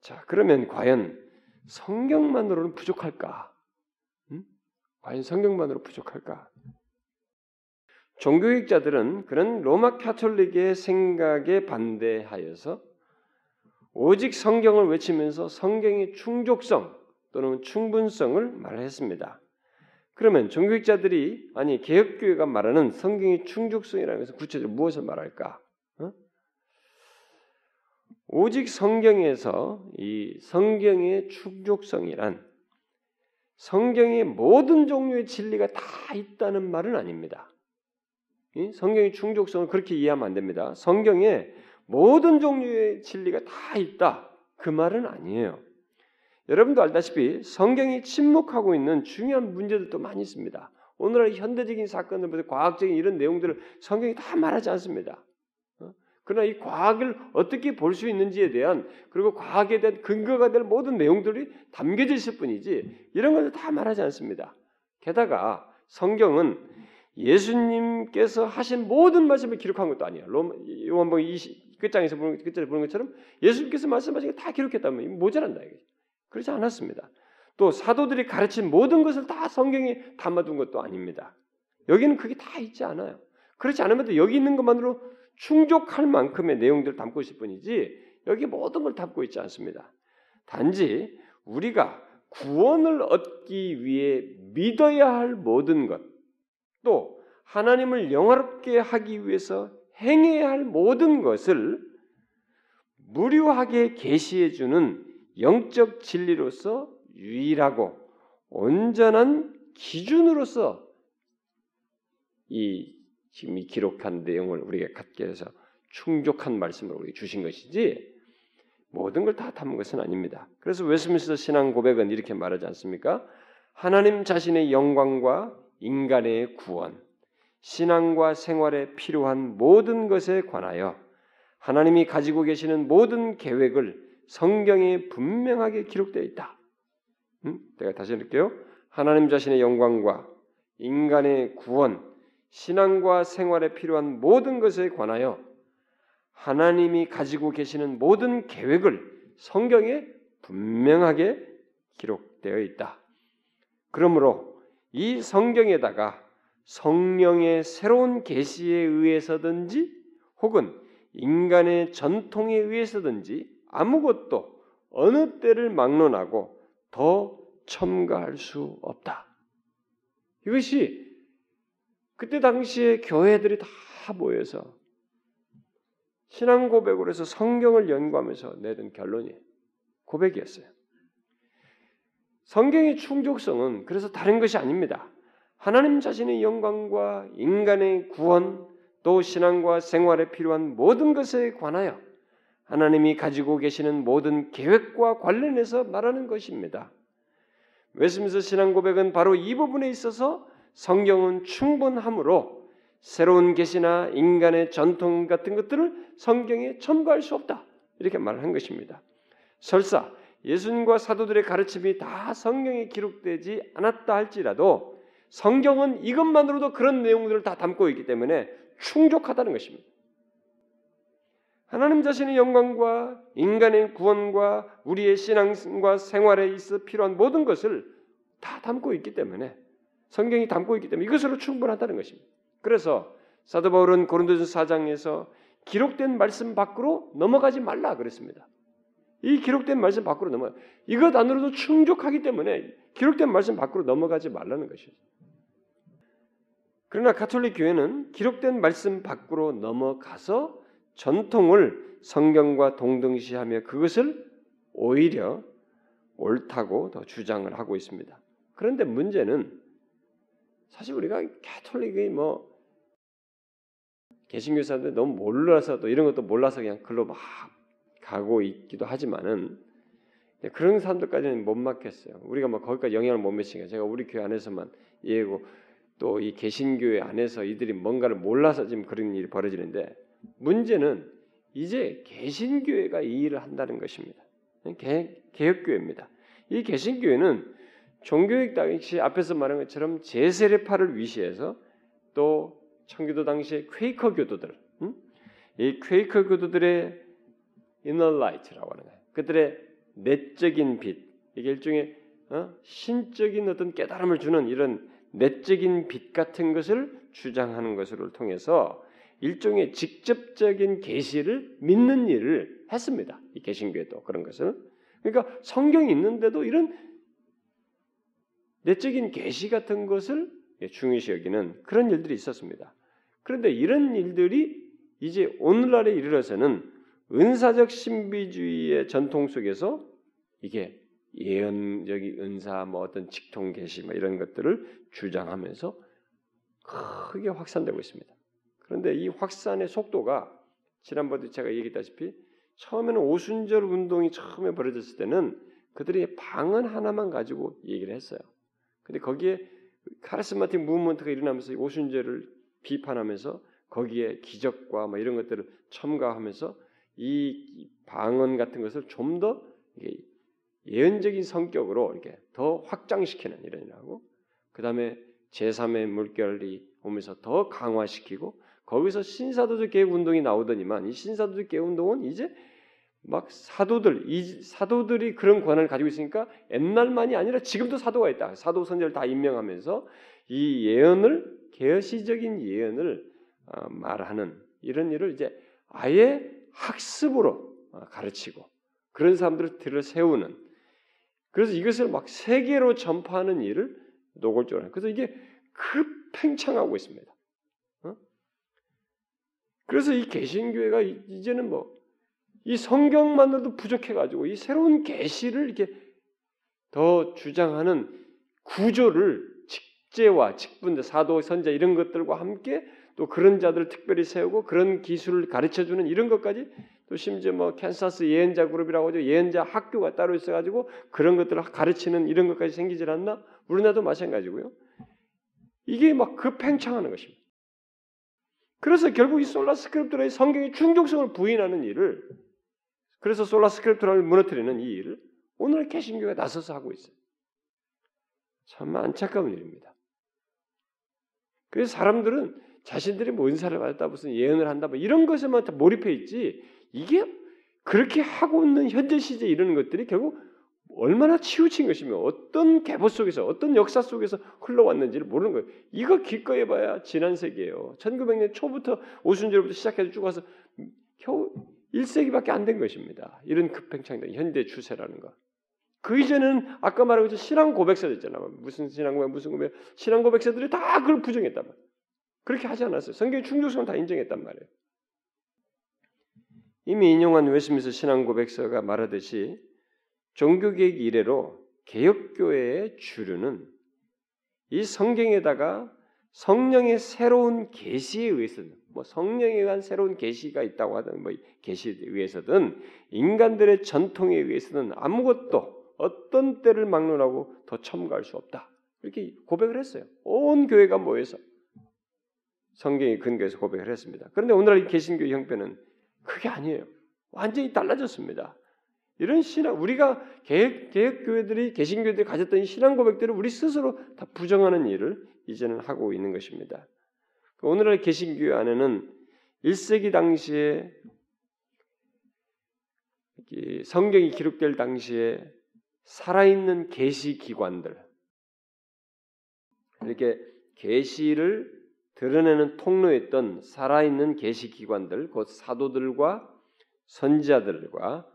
자, 그러면 과연 성경만으로는 부족할까? 음? 과연 성경만으로 부족할까? 종교학자들은 그런 로마 카톨릭의 생각에 반대하여서 오직 성경을 외치면서 성경의 충족성 또는 충분성을 말했습니다. 그러면 종교학자들이 아니 개혁교회가 말하는 성경의 충족성이라는 것은 구체적으로 무엇을 말할까? 어? 오직 성경에서 이 성경의 충족성이란 성경의 모든 종류의 진리가 다 있다는 말은 아닙니다. 성경의 충족성을 그렇게 이해하면 안 됩니다. 성경에 모든 종류의 진리가 다 있다. 그 말은 아니에요. 여러분도 알다시피 성경이 침묵하고 있는 중요한 문제들도 많이 있습니다. 오늘날 현대적인 사건들, 과학적인 이런 내용들을 성경이 다 말하지 않습니다. 어? 그러나 이 과학을 어떻게 볼 수 있는지에 대한 그리고 과학에 대한 근거가 될 모든 내용들이 담겨져 있을 뿐이지 이런 것을 다 말하지 않습니다. 게다가 성경은 예수님께서 하신 모든 말씀을 기록한 것도 아니에요. 요한복음 20 끝장에서 보는 끝장에 보는 것처럼 예수님께서 말씀하신 게 다 기록했다면 모자란다 이거죠. 그렇지 않았습니다. 또 사도들이 가르친 모든 것을 다 성경에 담아둔 것도 아닙니다. 여기는 그게 다 있지 않아요. 그렇지 않으면 여기 있는 것만으로 충족할 만큼의 내용들을 담고 있을 뿐이지 여기 모든 걸 담고 있지 않습니다. 단지 우리가 구원을 얻기 위해 믿어야 할 모든 것, 또 하나님을 영화롭게 하기 위해서 행해야 할 모든 것을 무료하게 계시해 주는 영적 진리로서 유일하고 온전한 기준으로서 이 지금 이 기록한 내용을 우리가 갖게 해서 충족한 말씀을 우리 주신 것이지 모든 걸 다 담은 것은 아닙니다. 그래서 웨스민스터 신앙 고백은 이렇게 말하지 않습니까? 하나님 자신의 영광과 인간의 구원, 신앙과 생활에 필요한 모든 것에 관하여 하나님이 가지고 계시는 모든 계획을 성경에 분명하게 기록되어 있다. 음? 내가 다시 읽게요. 하나님 자신의 영광과 인간의 구원, 신앙과 생활에 필요한 모든 것에 관하여 하나님이 가지고 계시는 모든 계획을 성경에 분명하게 기록되어 있다. 그러므로 이 성경에다가 성령의 새로운 계시에 의해서든지 혹은 인간의 전통에 의해서든지 아무것도 어느 때를 막론하고 더 첨가할 수 없다. 이것이 그때 당시에 교회들이 다 모여서 신앙 고백으로 해서 성경을 연구하면서 내던 결론이 고백이었어요. 성경의 충족성은 그래서 다른 것이 아닙니다. 하나님 자신의 영광과 인간의 구원 또 신앙과 생활에 필요한 모든 것에 관하여 하나님이 가지고 계시는 모든 계획과 관련해서 말하는 것입니다. 웨스민스 신앙 고백은 바로 이 부분에 있어서 성경은 충분함으로 새로운 계시나 인간의 전통 같은 것들을 성경에 첨가할 수 없다. 이렇게 말한 것입니다. 설사 예수님과 사도들의 가르침이 다 성경에 기록되지 않았다 할지라도 성경은 이것만으로도 그런 내용들을 다 담고 있기 때문에 충족하다는 것입니다. 하나님 자신의 영광과 인간의 구원과 우리의 신앙과 생활에 있어 필요한 모든 것을 다 담고 있기 때문에 성경이 담고 있기 때문에 이것으로 충분하다는 것입니다. 그래서 사도 바울은 고린도전 4장에서 기록된 말씀 밖으로 넘어가지 말라 그랬습니다. 이 기록된 말씀 밖으로 넘어 이것 안으로도 충족하기 때문에 기록된 말씀 밖으로 넘어가지 말라는 것이죠. 그러나 가톨릭 교회는 기록된 말씀 밖으로 넘어가서 전통을 성경과 동등시하며 그것을 오히려 옳다고 더 주장을 하고 있습니다. 그런데 문제는 사실 우리가 가톨릭의 뭐 개신교 사람들 너무 몰라서 또 이런 것도 몰라서 그냥 글로 막 가고 있기도 하지만은 그런 사람들까지는 못 맡겠어요. 우리가 뭐 거기까지 영향을 못 미치니까 제가 우리 교회 안에서만 이해고 또 이 개신교회 안에서 이들이 뭔가를 몰라서 지금 그런 일이 벌어지는데 문제는 이제 개신교회가 이 일을 한다는 것입니다. 개, 개혁교회입니다. 이 개신교회는 종교육 당시 앞에서 말한 것처럼 제세례파를 위시해서 또 청교도 당시의 퀘이커 교도들, 음? 이 퀘이커 교도들의 light라고 하는 거예요. 그들의 내적인 빛, 이게 일종의 어? 신적인 어떤 깨달음을 주는 이런 내적인 빛 같은 것을 주장하는 것을 통해서 일종의 직접적인 계시를 믿는 일을 했습니다. 이 개신교회도 그런 것을. 그러니까 성경이 있는데도 이런 내적인 계시 같은 것을 중요시 여기는 그런 일들이 있었습니다. 그런데 이런 일들이 이제 오늘날에 이르러서는 은사적 신비주의의 전통 속에서 이게 예언적인 은사, 뭐 어떤 직통 계시, 뭐 이런 것들을 주장하면서 크게 확산되고 있습니다. 그런데 이 확산의 속도가 지난번에 제가 얘기했다시피 처음에는 오순절 운동이 처음에 벌어졌을 때는 그들이 방언 하나만 가지고 얘기를 했어요. 근데 거기에 카리스마틱 무브먼트가 일어나면서 오순절을 비판하면서 거기에 기적과 뭐 이런 것들을 첨가하면서 이 방언 같은 것을 좀 더 예언적인 성격으로 이렇게 더 확장시키는 이런 일하고 그 다음에 제3의 물결이 오면서 더 강화시키고 거기서 신사도적 개혁 운동이 나오더니만 이 신사도적 개혁 운동은 이제 막 사도들 이 사도들이 그런 권한을 가지고 있으니까 옛날만이 아니라 지금도 사도가 있다. 사도 선제를 다 임명하면서 이 예언을 계시적인 예언을 어, 말하는 이런 일을 이제 아예 학습으로 어, 가르치고 그런 사람들을 들어 세우는 그래서 이것을 막 세계로 전파하는 일을 노골적으로 그래서 이게 급팽창하고 있습니다. 그래서 이 개신교회가 이제는 뭐 이 성경만으로도 부족해가지고 이 새로운 계시를 이렇게 더 주장하는 구조를 직제와 직분대 사도 선자 이런 것들과 함께 또 그런 자들을 특별히 세우고 그런 기술을 가르쳐주는 이런 것까지 또 심지어 뭐 캔사스 예언자 그룹이라고 하죠 예언자 학교가 따로 있어가지고 그런 것들을 가르치는 이런 것까지 생기질 않나 우리나라도 마찬가지고요 이게 막 급팽창하는 것입니다. 그래서 결국 이 Sola Scriptura의 성경의 충족성을 부인하는 일을 그래서 Sola Scriptura를 무너뜨리는 이 일을 오늘 개신교가 나서서 하고 있어요. 참 안타까운 일입니다. 그래서 사람들은 자신들이 뭐 은사를 받았다 무슨 예언을 한다 뭐 이런 것에만 다 몰입해 있지 이게 그렇게 하고 있는 현재 시제 이러는 것들이 결국 얼마나 치우친 것이며 어떤 계보 속에서 어떤 역사 속에서 흘러왔는지를 모르는 거예요. 이거 기꺼이 봐야 지난 세기예요. 1900년 초부터 오순절부터 시작해서 쭉 와서 겨우 1세기밖에 안 된 것입니다. 이런 급팽창된 현대 추세라는 거. 그 이전에는 아까 말한 것처럼 신앙 고백서들 있잖아요. 무슨 신앙 고백, 무슨 고백, 신앙 고백서들이 다 그걸 부정했단 말이에요. 그렇게 하지 않았어요. 성경의 충족성을 다 인정했단 말이에요. 이미 인용한 웨스민스 신앙 고백서가 말하듯이 종교개혁 이래로 개혁교회의 주류는 이 성경에다가 성령의 새로운 계시에 의해서든 뭐 성령에 의한 새로운 계시가 있다고 하든 뭐 계시에 의해서든 인간들의 전통에 의해서는 아무것도 어떤 때를 막론하고 더 첨가할 수 없다. 이렇게 고백을 했어요. 온 교회가 모여서 성경의 근거에서 고백을 했습니다. 그런데 오늘날 개신교 형편은 그게 아니에요. 완전히 달라졌습니다. 이런 신앙, 우리가 개혁, 개혁교회들이, 개신교회들이 가졌던 신앙 고백들을 우리 스스로 다 부정하는 일을 이제는 하고 있는 것입니다. 오늘날 개신교회 안에는 1세기 당시에 성경이 기록될 당시에 살아있는 계시 기관들 이렇게 계시를 드러내는 통로였던 살아있는 계시 기관들, 곧 사도들과 선지자들과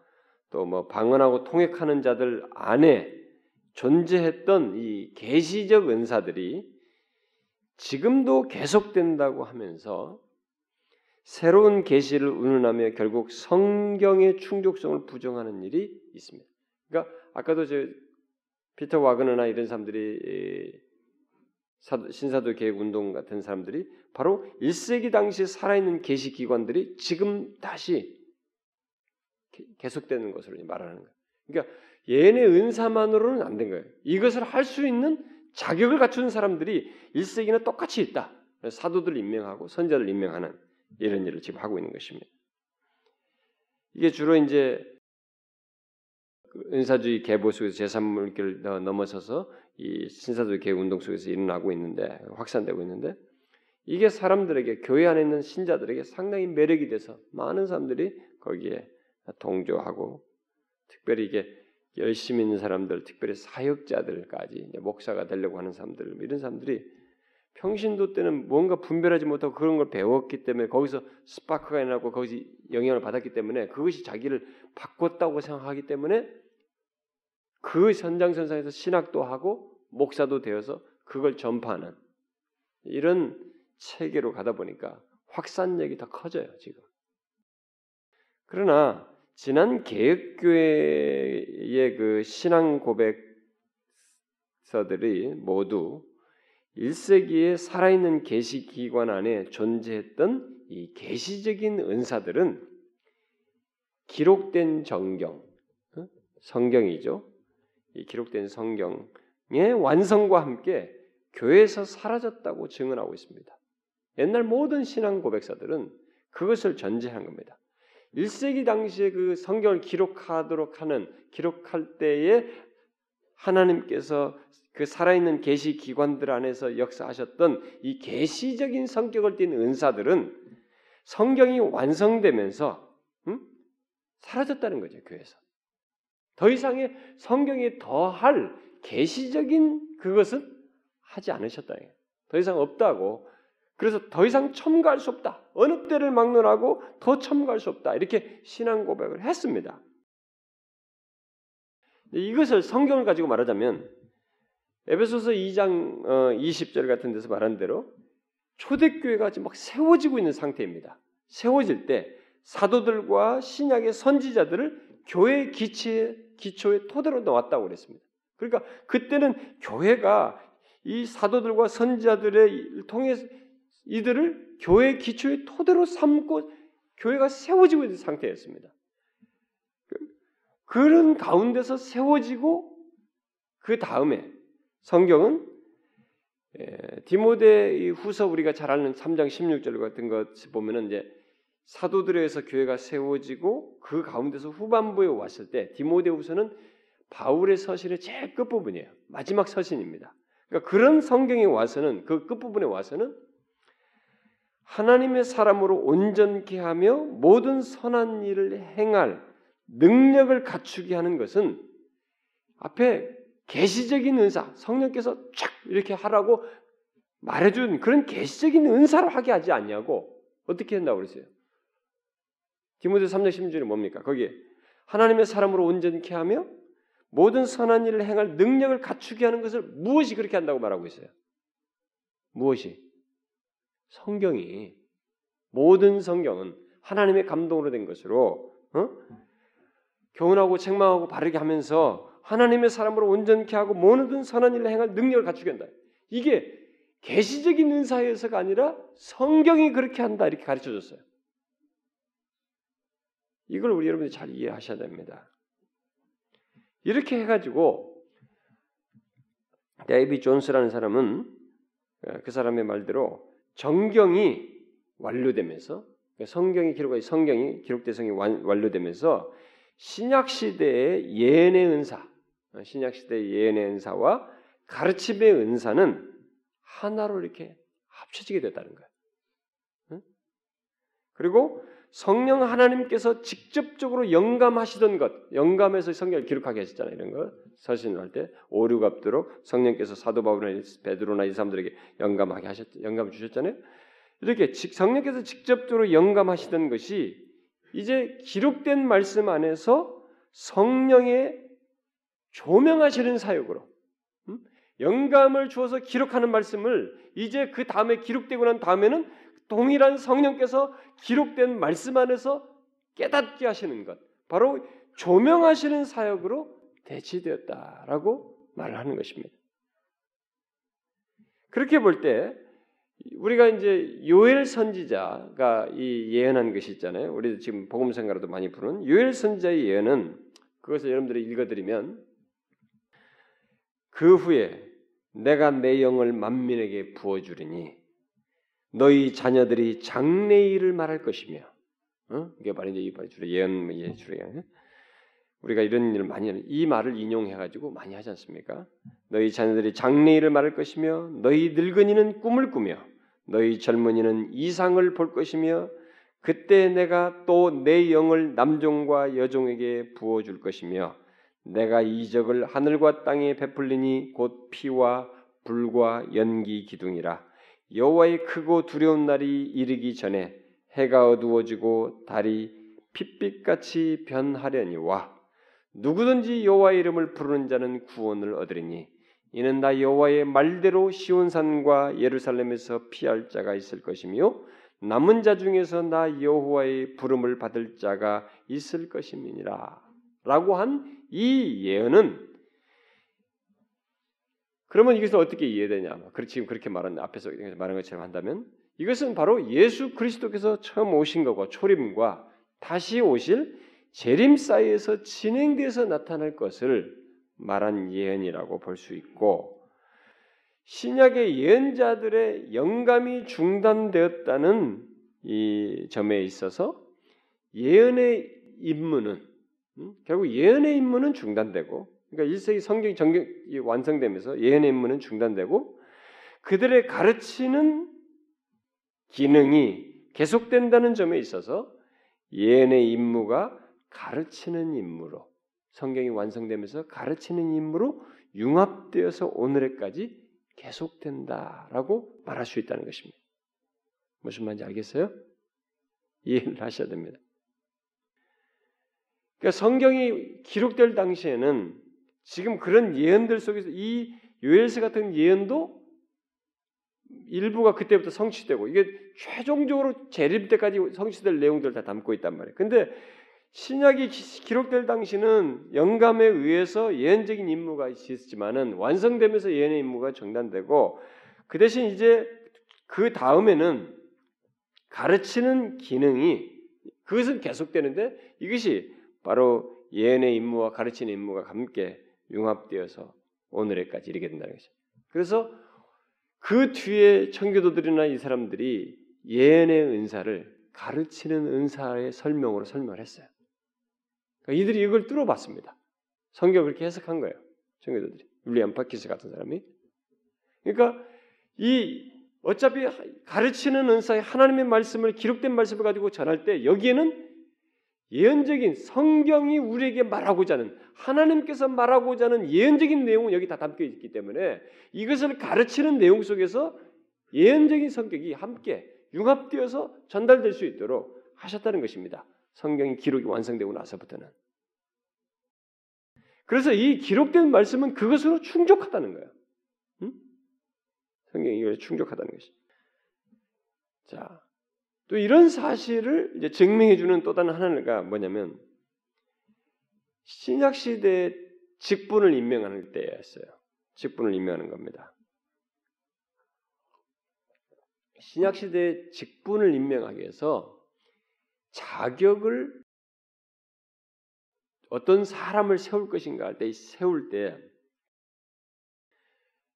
또 뭐 방언하고 통역하는 자들 안에 존재했던 이 계시적 은사들이 지금도 계속된다고 하면서 새로운 계시를 운운하며 결국 성경의 충족성을 부정하는 일이 있습니다. 그러니까 아까도 저 피터 와그너나 이런 사람들이 신사도 계획 운동 같은 사람들이 바로 1세기 당시에 살아있는 계시 기관들이 지금 다시 계속되는 것으로 말하는 거예요. 그러니까 얘네 은사만으로는 안 된 거예요. 이것을 할 수 있는 자격을 갖춘 사람들이 1세기는 똑같이 있다. 사도들 임명하고 선자를 임명하는 이런 일을 지금 하고 있는 것입니다. 이게 주로 이제 그 은사주의 계보 속에서 제3물결을 넘어서서 이 신사주의 계 운동 속에서 일어나고 있는데 확산되고 있는데 이게 사람들에게 교회 안에 있는 신자들에게 상당히 매력이 돼서 많은 사람들이 거기에 동조하고 특별히 이게 열심히 있는 사람들, 특별히 사역자들까지 목사가 되려고 하는 사람들 이런 사람들이 평신도 때는 뭔가 분별하지 못하고 그런 걸 배웠기 때문에 거기서 스파크가 나고 거기서 영향을 받았기 때문에 그것이 자기를 바꿨다고 생각하기 때문에 그 현장선상에서 신학도 하고 목사도 되어서 그걸 전파하는 이런 체계로 가다 보니까 확산력이 더 커져요 지금. 그러나 지난 개혁교회의 그 신앙 고백서들이 모두 1세기에 살아있는 계시 기관 안에 존재했던 이 계시적인 은사들은 기록된 정경, 어? 성경이죠. 이 기록된 성경의 완성과 함께 교회에서 사라졌다고 증언하고 있습니다. 옛날 모든 신앙 고백사들은 그것을 전제한 겁니다. 1세기 당시에 그 성경을 기록하도록 하는 기록할 때에 하나님께서 그 살아있는 계시 기관들 안에서 역사하셨던 이 계시적인 성격을 띤 은사들은 성경이 완성되면서 음? 사라졌다는 거죠 교회에서. 더 이상의 성경이 더할 계시적인 그것은 하지 않으셨다. 더 이상 없다고. 그래서 더 이상 첨가할 수 없다. 어느 때를 막론하고 더 첨가할 수 없다. 이렇게 신앙 고백을 했습니다. 이것을 성경을 가지고 말하자면 에베소서 2장 20절 어, 같은 데서 말한 대로 초대교회가 지금 막 세워지고 있는 상태입니다. 세워질 때 사도들과 신약의 선지자들을 교회의 기초에, 기초의 토대로 놓았다고 그랬습니다. 그러니까 그때는 교회가 이 사도들과 선지자들의 통해서 이들을 교회의 기초의 토대로 삼고 교회가 세워지고 있는 상태였습니다. 그런 가운데서 세워지고 그 다음에 성경은 디모데 후서 우리가 잘 아는 3장 16절 같은 것 보면은 이제 사도들에서 교회가 세워지고 그 가운데서 후반부에 왔을 때 디모데 후서는 바울의 서신의 제일 끝 부분이에요. 마지막 서신입니다. 그러니까 그런 성경에 와서는 그 끝 부분에 와서는 하나님의 사람으로 온전케 하며 모든 선한 일을 행할 능력을 갖추게 하는 것은 앞에 계시적인 은사, 성령께서 쫙 이렇게 하라고 말해준 그런 계시적인 은사로 하게 하지 않냐고 어떻게 한다고 그랬어요? 디모데 3장 16절이 뭡니까? 거기에 하나님의 사람으로 온전케 하며 모든 선한 일을 행할 능력을 갖추게 하는 것을 무엇이 그렇게 한다고 말하고 있어요? 무엇이? 성경이 모든 성경은 하나님의 감동으로 된 것으로 어? 교훈하고 책망하고 바르게 하면서 하나님의 사람으로 온전케 하고 모든 선한 일을 행할 능력을 갖추게 한다. 이게 계시적인 은사에서가 아니라 성경이 그렇게 한다 이렇게 가르쳐 줬어요. 이걸 우리 여러분이 잘 이해하셔야 됩니다. 이렇게 해가지고 데이비 존스라는 사람은 어, 그 사람의 말대로 정경이 완료되면서 그러니까 성경이 기록한 성경이 기록대성이 완료되면서 신약 시대의 예언의 은사, 어, 신약 시대의 예언의 은사와 가르침의 은사는 하나로 이렇게 합쳐지게 됐다는 거예요. 그리고 성령 하나님께서 직접적으로 영감하시던 것, 영감해서 성경을 기록하게 하셨잖아요. 이런 거 서신을 할 때 오류갑도록 성령께서 사도 바울이나 베드로나 이 사람들에게 영감하게 하셨, 영감 주셨잖아요. 이렇게 성령께서 직접적으로 영감하시던 것이 이제 기록된 말씀 안에서 성령의 조명하시는 사역으로 음? 영감을 주어서 기록하는 말씀을 이제 그 다음에 기록되고 난 다음에는 동일한 성령께서 기록된 말씀 안에서 깨닫게 하시는 것, 바로 조명하시는 사역으로 대치되었다라고 말을 하는 것입니다. 그렇게 볼 때 우리가 이제 요엘 선지자가 이 예언한 것이 있잖아요. 우리도 지금 복음성가로도 많이 부르는 요엘 선지자의 예언은 그것을 여러분들이 읽어드리면 그 후에 내가 내 영을 만민에게 부어주리니 너희 자녀들이 장래일을 말할 것이며 어? 이게 주로 예언 예 주로 예언. 우리가 이런 일을 많이 하는 이 말을 인용해 가지고 많이 하지 않습니까? 너희 자녀들이 장래일을 말할 것이며 너희 늙은이는 꿈을 꾸며 너희 젊은이는 이상을 볼 것이며 그때 내가 또 내 영을 남종과 여종에게 부어 줄 것이며 내가 이적을 하늘과 땅에 베풀리니 곧 피와 불과 연기 기둥이라 여호와의 크고 두려운 날이 이르기 전에 해가 어두워지고 달이 핏빛같이 변하려니와 누구든지 여호와의 이름을 부르는 자는 구원을 얻으리니 이는 나 여호와의 말대로 시온산과 예루살렘에서 피할 자가 있을 것이며 남은 자 중에서 나 여호와의 부름을 받을 자가 있을 것임이니라. 라고 한 이 예언은 그러면 이것을 어떻게 이해되냐? 지금 그렇게 말한 앞에서 말한 것처럼 한다면 이것은 바로 예수 그리스도께서 처음 오신 것과 초림과 다시 오실 재림 사이에서 진행돼서 나타날 것을 말한 예언이라고 볼 수 있고 신약의 예언자들의 영감이 중단되었다는 이 점에 있어서 예언의 임무는 음, 결국 예언의 임무는 중단되고 그러니까 1세기 성경이 정경 완성되면서 예언의 임무는 중단되고 그들의 가르치는 기능이 계속된다는 점에 있어서 예언의 임무가 가르치는 임무로 성경이 완성되면서 가르치는 임무로 융합되어서 오늘에까지 계속된다라고 말할 수 있다는 것입니다. 무슨 말인지 알겠어요? 이해를 하셔야 됩니다. 그러니까 성경이 기록될 당시에는 지금 그런 예언들 속에서 이 요엘서 같은 예언도 일부가 그때부터 성취되고 이게 최종적으로 재림 때까지 성취될 내용들을 다 담고 있단 말이에요. 근데 신약이 기록될 당시는 영감에 의해서 예언적인 임무가 있었지만은 완성되면서 예언의 임무가 중단되고 그 대신 이제 그 다음에는 가르치는 기능이 그것은 계속되는데 이것이 바로 예언의 임무와 가르치는 임무가 함께 융합되어서 오늘에까지 이르게 된다는 것이죠. 그래서 그 뒤에 청교도들이나 이 사람들이 예언의 은사를 가르치는 은사의 설명으로 설명을 했어요. 그러니까 이들이 이걸 뚫어봤습니다. 성경을 그렇게 해석한 거예요. 청교도들이. 윌리엄 파키스 같은 사람이. 그러니까 이 어차피 가르치는 은사의 하나님의 말씀을 기록된 말씀을 가지고 전할 때 여기에는 예언적인 성경이 우리에게 말하고자 하는 하나님께서 말하고자 하는 예언적인 내용은 여기 다 담겨 있기 때문에 이것을 가르치는 내용 속에서 예언적인 성격이 함께 융합되어서 전달될 수 있도록 하셨다는 것입니다. 성경이 기록이 완성되고 나서부터는. 그래서 이 기록된 말씀은 그것으로 충족하다는 거예요. 응? 성경이 이걸 충족하다는 것이. 자, 또 이런 사실을 이제 증명해 주는 또 다른 하나가 뭐냐면 신약 시대에 직분을 임명하는 때였어요. 직분을 임명하는 겁니다. 신약 시대에 직분을 임명하기 위해서 자격을 어떤 사람을 세울 것인가 할 때 세울 때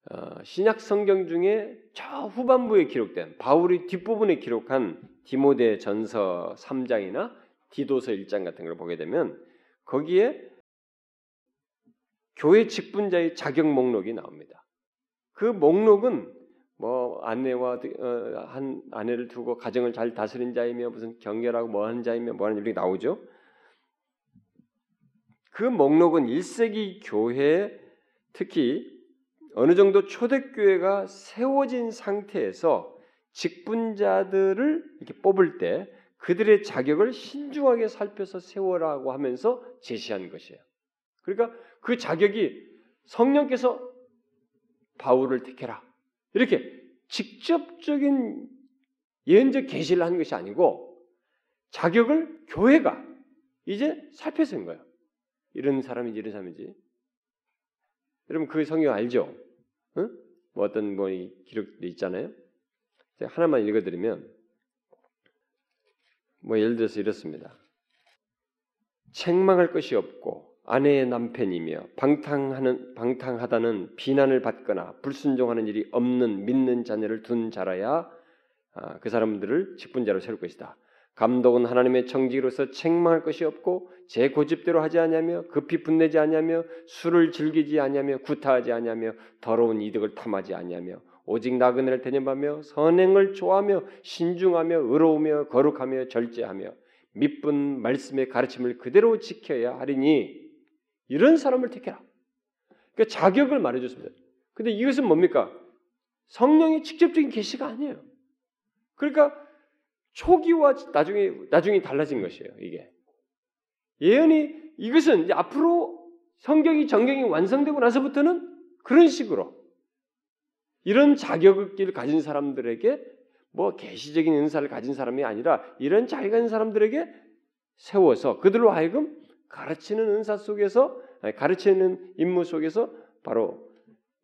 어, 신약 성경 중에 저 후반부에 기록된 바울이 뒷부분에 기록한 디모데 전서 3장이나 디도서 1장 같은 걸 보게 되면 거기에 교회 직분자의 자격 목록이 나옵니다. 그 목록은 뭐 아내와 어, 한 아내를 두고 가정을 잘 다스린 자이며 무슨 경결하고 뭐 하는 자이며 뭐 하는 이렇게 나오죠. 그 목록은 1세기 교회 특히 어느 정도 초대교회가 세워진 상태에서 직분자들을 이렇게 뽑을 때 그들의 자격을 신중하게 살펴서 세워라고 하면서 제시한 것이에요. 그러니까 그 자격이 성령께서 바울을 택해라. 이렇게 직접적인 예언적 계시를 한 것이 아니고 자격을 교회가 이제 살펴서 한 거예요. 이런 사람인지 이런 사람인지. 여러분 그 성경 알죠? 응? 뭐 어떤 뭐 기록도 있잖아요. 하나만 읽어드리면 뭐 예를 들어서 이렇습니다. 책망할 것이 없고 아내의 남편이며 방탕하는 방탕하다는 비난을 받거나 불순종하는 일이 없는 믿는 자녀를 둔 자라야 아, 그 사람들을 직분자로 세울 것이다. 감독은 하나님의 청지로서 책망할 것이 없고 제 고집대로 하지 아니하며 급히 분내지 아니하며 술을 즐기지 아니하며 구타하지 아니하며 더러운 이득을 탐하지 아니하며 오직 나그네를 대념하며 선행을 좋아하며 신중하며 의로우며 거룩하며 절제하며 믿분 말씀의 가르침을 그대로 지켜야 하리니 이런 사람을 택해라. 그러니까 자격을 말해줬습니다. 근데 이것은 뭡니까? 성령의 직접적인 계시가 아니에요. 그러니까 초기와 나중에 나중에 달라진 것이에요. 이게 예언이 이것은 앞으로 성경이 정경이 완성되고 나서부터는 그런 식으로 이런 자격을 가진 사람들에게 뭐 계시적인 은사를 가진 사람이 아니라 이런 자격 가진 사람들에게 세워서 그들로 하여금 가르치는 은사 속에서 가르치는 임무 속에서 바로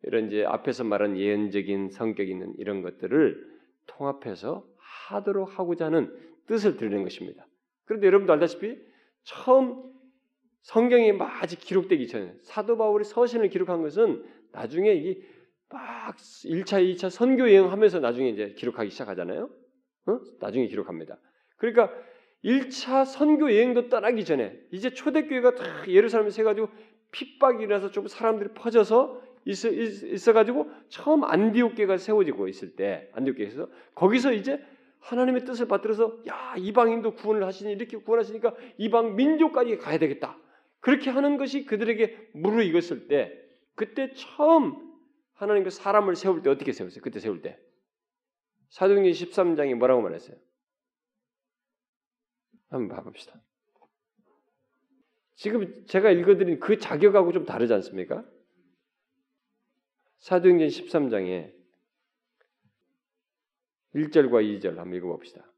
이런 이제 앞에서 말한 예언적인 성격 있는 이런 것들을 통합해서 하도록 하고자 하는 뜻을 드리는 것입니다. 그런데 여러분도 알다시피 처음 성경이 막 아직 기록되기 전에 사도 바울이 서신을 기록한 것은 나중에 이게 막 1차, 2차 선교 여행하면서 나중에 이제 기록하기 시작하잖아요. 어? 나중에 기록합니다. 그러니까 1차 선교 여행도 떠나기 전에 이제 초대교회가 다 예루살렘에 세가지고 핍박이 일어나서 좀 사람들이 퍼져서 있어, 있어 가지고 처음 안디옥교가 세워지고 있을 때 안디옥교에서 거기서 이제 하나님의 뜻을 받들어서 야 이방인도 구원을 하시니 이렇게 구원하시니까 이방 민족까지 가야 되겠다 그렇게 하는 것이 그들에게 무르익었을 때 그때 처음 하나님 그 사람을 세울 때 어떻게 세웠어요? 그때 세울 때 사도행전 13장이 뭐라고 말했어요? 한번 봐봅시다. 지금 제가 읽어드린 그 자격하고 좀 다르지 않습니까? 사도행전 13장에 1절과 2절 한번 읽어봅시다.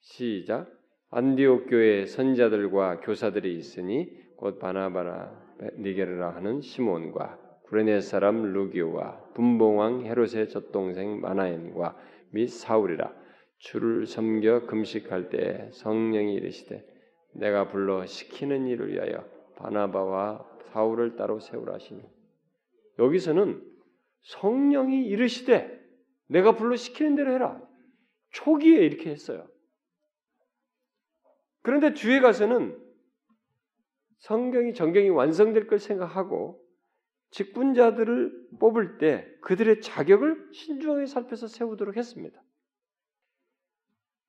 시작. 안디옥 교회 선자들과 교사들이 있으니 곧 바나바나 니게르라 하는 시몬과 구레네 사람 루기오와 분봉왕 헤롯의 젖동생 마나엔과 및 사울이라 주를 섬겨 금식할 때 성령이 이르시되 내가 불러 시키는 일을 위하여 바나바와 사울을 따로 세우라 하시니 여기서는 성령이 이르시되 내가 불러 시키는 대로 해라. 초기에 이렇게 했어요. 그런데 뒤에 가서는 성경이 정경이 완성될 걸 생각하고 직분자들을 뽑을 때 그들의 자격을 신중하게 살펴서 세우도록 했습니다.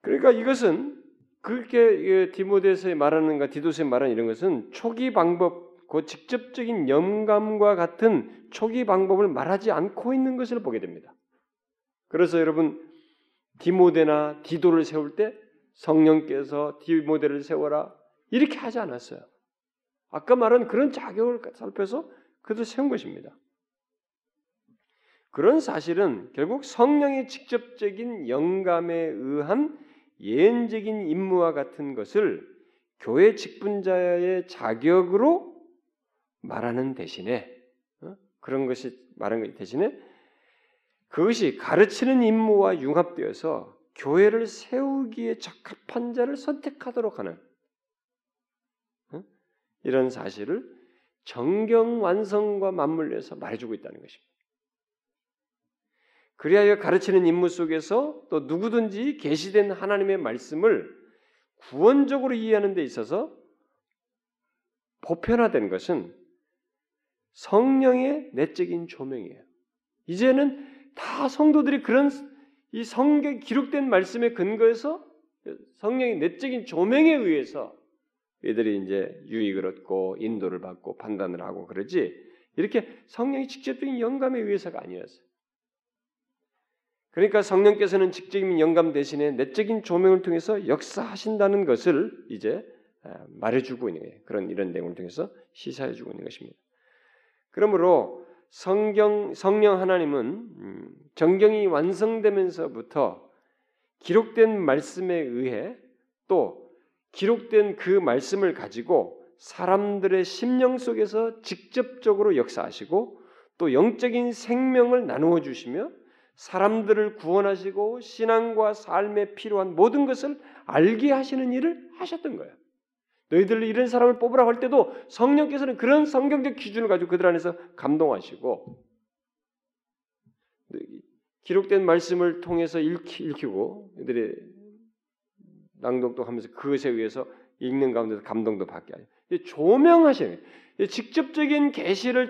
그러니까 이것은 그렇게 디모데에서 말하는가 디도스에 말하는 이런 것은 초기 방법, 그 직접적인 영감과 같은 초기 방법을 말하지 않고 있는 것을 보게 됩니다. 그래서 여러분 디모데나 디도를 세울 때 성령께서 디모데를 세워라 이렇게 하지 않았어요. 아까 말한 그런 자격을 살펴서 그들 세운 것입니다. 그런 사실은 결국 성령의 직접적인 영감에 의한 예언적인 임무와 같은 것을 교회 직분자의 자격으로 말하는 대신에 어? 그런 것이 말하는 것 대신에 그것이 가르치는 임무와 융합되어서 교회를 세우기에 적합한 자를 선택하도록 하는 어? 이런 사실을 정경 완성과 맞물려서 말해주고 있다는 것입니다. 그리하여 가르치는 임무 속에서 또 누구든지 계시된 하나님의 말씀을 구원적으로 이해하는 데 있어서 보편화된 것은 성령의 내적인 조명이에요. 이제는 다 성도들이 그런 이 성경 기록된 말씀에 근거해서 성령의 내적인 조명에 의해서 이들이 이제 유익을 얻고 인도를 받고 판단을 하고 그러지 이렇게 성령이 직접적인 영감에 의해서가 아니었어요. 그러니까 성령께서는 직접적인 영감 대신에 내적인 조명을 통해서 역사하신다는 것을 이제 아, 말해주고 있는 거예요. 그런 이런 내용을 통해서 시사해주고 있는 것입니다. 그러므로 성경 성령 하나님은 음, 정경이 완성되면서부터 기록된 말씀에 의해 또 기록된 그 말씀을 가지고 사람들의 심령 속에서 직접적으로 역사하시고 또 영적인 생명을 나누어 주시며 사람들을 구원하시고 신앙과 삶에 필요한 모든 것을 알게 하시는 일을 하셨던 거예요. 너희들 이런 사람을 뽑으라고 할 때도 성령께서는 그런 성경적 기준을 가지고 그들 안에서 감동하시고 기록된 말씀을 통해서 읽히, 고 그들의 낭독도 하면서 그것에 의해서 읽는 가운데서 감동도 받게 하죠. 조명하시는 직접적인 계시를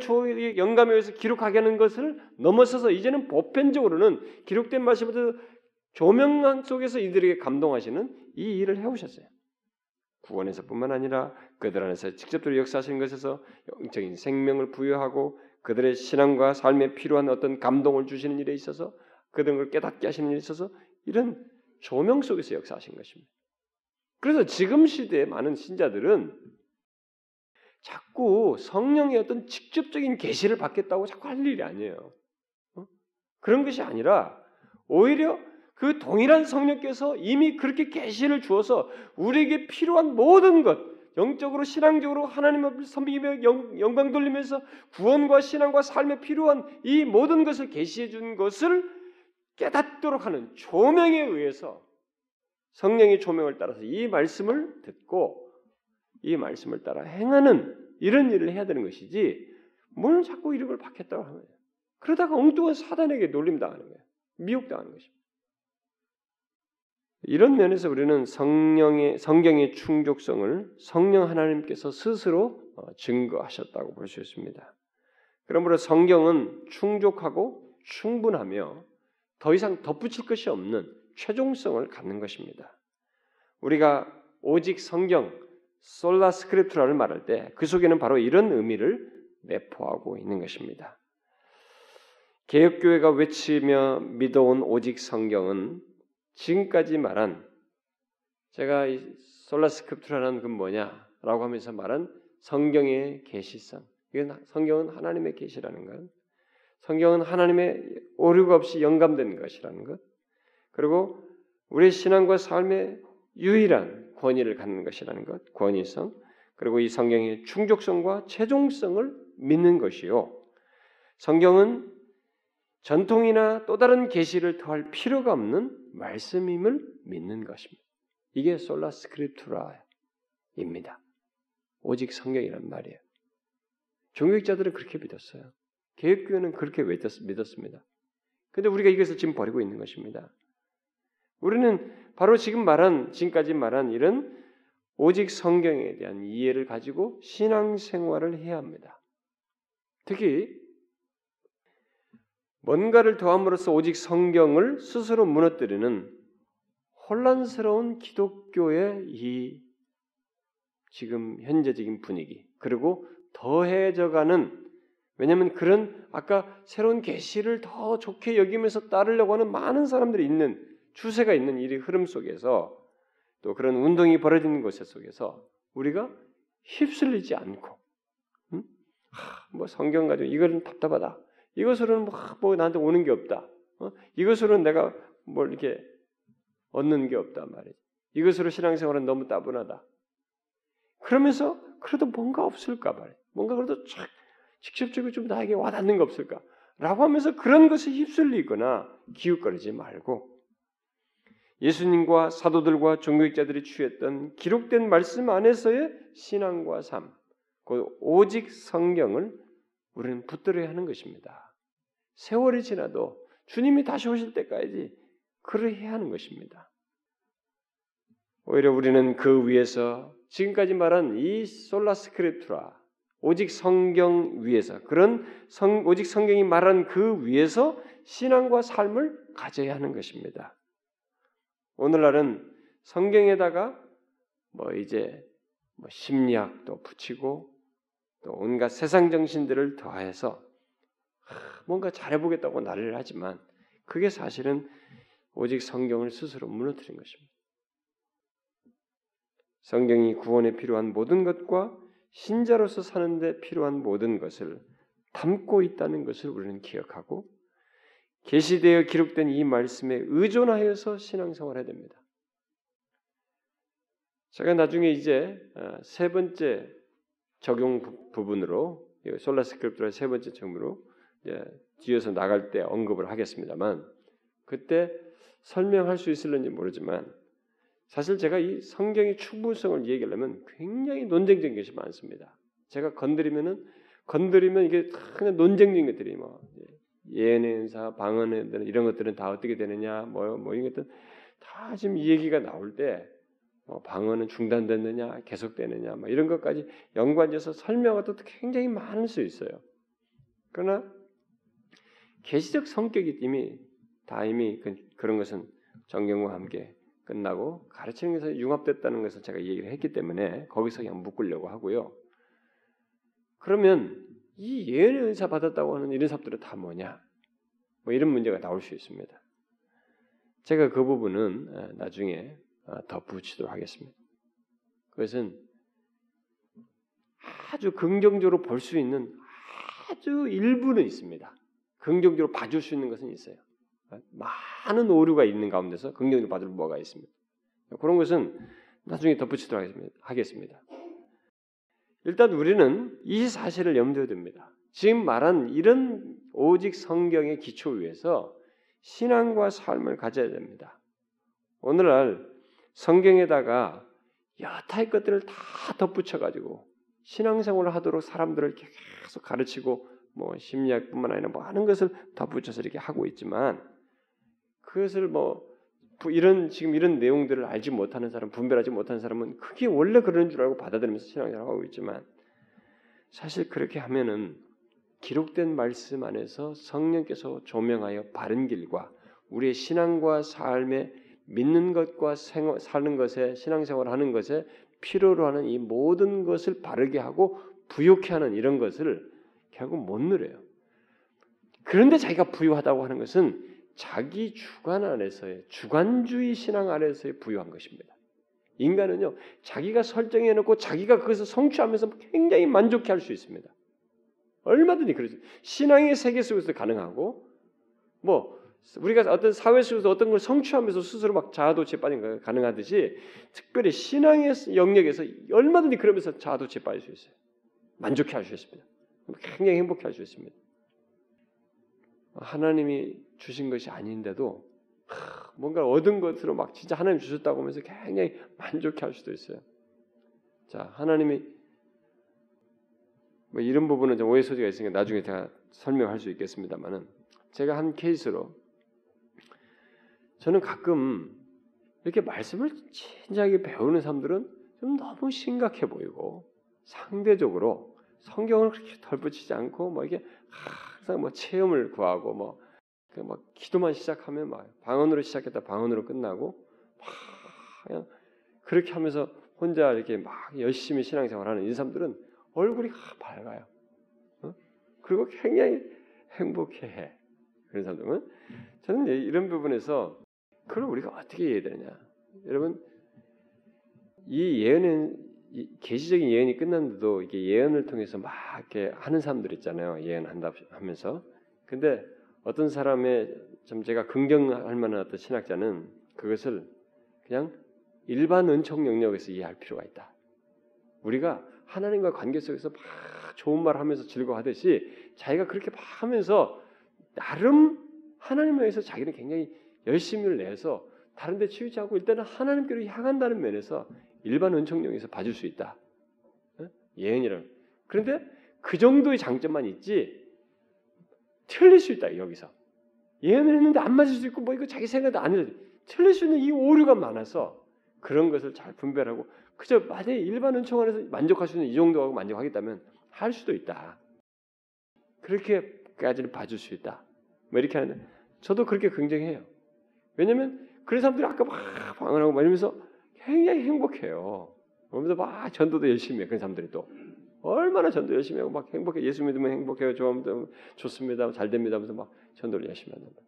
영감에 의해서 기록하게 하는 것을 넘어서서 이제는 보편적으로는 기록된 말씀부터 조명한 속에서 이들에게 감동하시는 이 일을 해오셨어요. 구원에서뿐만 아니라 그들 안에서 직접적으로 역사하시는 것에서 영적인 생명을 부여하고 그들의 신앙과 삶에 필요한 어떤 감동을 주시는 일에 있어서 그들을 깨닫게 하시는 일에 있어서 이런 조명 속에서 역사하신 것입니다. 그래서 지금 시대의 많은 신자들은 자꾸 성령의 어떤 직접적인 계시를 받겠다고 자꾸 할 일이 아니에요. 어? 그런 것이 아니라 오히려 그 동일한 성령께서 이미 그렇게 계시를 주어서 우리에게 필요한 모든 것, 영적으로 신앙적으로 하나님을 섬기며 영 광 돌리면서 구원과 신앙과 삶에 필요한 이 모든 것을 계시해 준 것을 깨닫도록 하는 조명에 의해서 성령의 조명을 따라서 이 말씀을 듣고 이 말씀을 따라 행하는 이런 일을 해야 되는 것이지 뭘 자꾸 이름을 받겠다고 하는 거예요. 그러다가 엉뚱한 사단에게 놀림당하는 거예요. 미혹당하는 것입니다. 이런 면에서 우리는 성령의 성경의 충족성을 성령 하나님께서 스스로 어, 증거하셨다고 볼 수 있습니다. 그러므로 성경은 충족하고 충분하며 더 이상 덧붙일 것이 없는 최종성을 갖는 것입니다. 우리가 오직 성경 Sola Scriptura를 말할 때 그 속에는 바로 이런 의미를 내포하고 있는 것입니다. 개혁교회가 외치며 믿어온 오직 성경은 지금까지 말한 제가 이 Sola Scriptura는 그 뭐냐라고 하면서 말한 성경의 계시성. 이건 성경은 하나님의 계시라는 것. 성경은 하나님의 오류가 없이 영감된 것이라는 것. 그리고 우리 신앙과 삶의 유일한 권위를 갖는 것이라는 것, 권위성, 그리고 이 성경의 충족성과 최종성을 믿는 것이요. 성경은 전통이나 또 다른 계시를 더할 필요가 없는 말씀임을 믿는 것입니다. 이게 솔라 스크립투라입니다. 오직 성경이란 말이에요. 종교학자들은 그렇게 믿었어요. 개혁교회는 그렇게 믿었습니다. 근데 우리가 이것을 지금 버리고 있는 것입니다. 우리는 바로 지금 말한 지금까지 말한 이런 오직 성경에 대한 이해를 가지고 신앙 생활을 해야 합니다. 특히 뭔가를 더함으로써 오직 성경을 스스로 무너뜨리는 혼란스러운 기독교의 이 지금 현재적인 분위기 그리고 더해져가는 왜냐하면 그런 아까 새로운 계시를 더 좋게 여기면서 따르려고 하는 많은 사람들이 있는 추세가 있는 이 흐름 속에서 또 그런 운동이 벌어지는 곳 속에서 우리가 휩쓸리지 않고 음? 하, 뭐 성경 가지고 이거는 답답하다. 이것으로는 뭐, 뭐 나한테 오는 게 없다. 어? 이것으로는 내가 뭘 이렇게 얻는 게 없단 말이지. 이것으로 신앙생활은 너무 따분하다. 그러면서 그래도 뭔가 없을까 말이야. 뭔가 그래도 촥 직접적으로 좀 나에게 와닿는 거 없을까? 라고 하면서 그런 것에 휩쓸리거나 기웃거리지 말고 예수님과 사도들과 종교학자들이 취했던 기록된 말씀 안에서의 신앙과 삶, 그 오직 성경을 우리는 붙들어야 하는 것입니다. 세월이 지나도 주님이 다시 오실 때까지 그러해야 하는 것입니다. 오히려 우리는 그 위에서 지금까지 말한 이 솔라스크립투라 오직 성경 위에서 그런 성, 오직 성경이 말한 그 위에서 신앙과 삶을 가져야 하는 것입니다. 오늘날은 성경에다가 뭐 이제 뭐 심리학도 붙이고 또 온갖 세상 정신들을 더해서 뭔가 잘해보겠다고 난리를 하지만 그게 사실은 오직 성경을 스스로 무너뜨린 것입니다. 성경이 구원에 필요한 모든 것과 신자로서 사는데 필요한 모든 것을 담고 있다는 것을 우리는 기억하고 계시되어 기록된 이 말씀에 의존하여서 신앙생활 해야 됩니다. 제가 나중에 이제 어, 세 번째 적용 부분으로 솔라스크립트의 세 번째 점으로 뒤에서 나갈 때 언급을 하겠습니다만 그때 설명할 수 있을는지 모르지만 사실 제가 이 성경의 충분성을 얘기하려면 굉장히 논쟁적인 것이 많습니다. 제가 건드리면은 건드리면 이게 그냥 논쟁적인 것들이 뭐 방언의 은사 이런 것들은 다 어떻게 되느냐, 뭐, 뭐 이런 것들 다 지금 이 얘기가 나올 때 뭐 방언은 중단됐느냐, 계속되느냐, 뭐 이런 것까지 연관해서 설명하도 굉장히 많을 수 있어요. 그러나 계시적 성격이 이미 다 이미 그, 그런 것은 정경과 함께 끝나고 가르치는 것에서 융합됐다는 것을 제가 얘기를 했기 때문에 거기서 그냥 묶으려고 하고요. 그러면 이 예언의 은사 받았다고 하는 이런 사람들은 다 뭐냐? 뭐 이런 문제가 나올 수 있습니다. 제가 그 부분은 나중에 어, 덧붙이도록 하겠습니다. 그것은 아주 긍정적으로 볼 수 있는 아주 일부는 있습니다. 긍정적으로 봐줄 수 있는 것은 있어요. 많은 오류가 있는 가운데서 긍정적으로 받을 뭐가 있습니다. 그런 것은 나중에 덧붙이도록 하겠습니다. 일단 우리는 이 사실을 염두에 둡니다. 지금 말한 이런 오직 성경의 기초 위에서 신앙과 삶을 가져야 됩니다. 오늘날 성경에다가 여타의 것들을 다 덧붙여 가지고 신앙생활을 하도록 사람들을 계속 가르치고 뭐 심리학뿐만 아니라 뭐 하는 것을 덧붙여서 이렇게 하고 있지만 그것을 뭐 이런 지금 이런 내용들을 알지 못하는 사람, 분별하지 못하는 사람은 그게 원래 그런 줄 알고 받아들이면서 신앙생활을 하고 있지만 사실 그렇게 하면은 기록된 말씀 안에서 성령께서 조명하여 바른 길과 우리의 신앙과 삶에 믿는 것과 생활, 사는 것에 신앙생활 하는 것에 필요로 하는 이 모든 것을 바르게 하고 부욕해 하는 이런 것을 결국 못 누려요. 그런데 자기가 부유하다고 하는 것은 자기 주관 안에서의 주관주의 신앙 안에서의 부유한 것입니다. 인간은요 자기가 설정해 놓고 자기가 그것을 성취하면서 굉장히 만족해 할 수 있습니다. 얼마든지 그러죠. 신앙의 세계 속에서 가능하고 뭐 우리가 어떤 사회 속에서 어떤 걸 성취하면서 스스로 막 자아도취에 빠진 거 가능하듯이 특별히 신앙의 영역에서 얼마든지 그러면서 자아도취에 빠질 수 있어요. 만족해 할 수 있습니다. 굉장히 행복해 할 수 있습니다. 하나님이 주신 것이 아닌데도 뭔가 얻은 것으로 막 진짜 하나님 주셨다고 하면서 굉장히 만족해 할 수도 있어요. 자, 하나님이 뭐 이런 부분은 좀 오해 소지가 있으니까 나중에 제가 설명할 수 있겠습니다만은 제가 한 케이스로 저는 가끔 이렇게 말씀을 진지하게 배우는 사람들은 좀 너무 심각해 보이고 상대적으로 성경을 그렇게 덜붙이지 않고 뭐 이게 항상 뭐 체험을 구하고 뭐, 그뭐 기도만 시작하면 막 방언으로 시작했다 방언으로 끝나고 막 그냥 그렇게 하면서 혼자 이렇게 막 열심히 신앙생활하는 이 사람들은 얼굴이 밝아요. 어? 그리고 굉장히 행복해해. 그런 사람들은 저는 이런 부분에서 그걸 우리가 어떻게 이해해야 되느냐. 여러분 이 예언은 계시적인 예언이 끝났는데도 이게 예언을 통해서 막 이렇게 하는 사람들 있잖아요. 예언한다 하면서. 근데 어떤 사람의 좀 제가 긍정할 만한 어떤 신학자는 그것을 그냥 일반 은총 영역에서 이해할 필요가 있다. 우리가 하나님과 관계 속에서 막 좋은 말 하면서 즐거워하듯이 자기가 그렇게 막 하면서 나름 하나님에 의해서 자기는 굉장히 열심을 내서 다른 데 치우지 않고 일단은 하나님께로 향한다는 면에서 일반 은총령에서 봐줄 수 있다. 예언이라는. 그런데 그 정도의 장점만 있지 틀릴 수 있다 여기서. 예언을 했는데 안 맞을 수 있고 뭐 이거 자기 생각도 안 해도 틀릴 수 있는 이 오류가 많아서 그런 것을 잘 분별하고 그저 만약에 일반 은총 안에서 만족할 수 있는 이 정도 하고 만족하겠다면 할 수도 있다. 그렇게까지는 봐줄 수 있다. 뭐 이렇게 하는데 저도 그렇게 긍정해요. 왜냐면 그런 사람들이 아까 막 방언하고 막 이러면서 굉장히 행복해요. 그러면서 막 전도도 열심히 해. 그런 사람들이 또 얼마나 전도 열심히 하고 막 행복해. 예수 믿으면 행복해요. 좋으면 좋습니다. 잘 됩니다. 하면서 막 전도를 열심히 한다.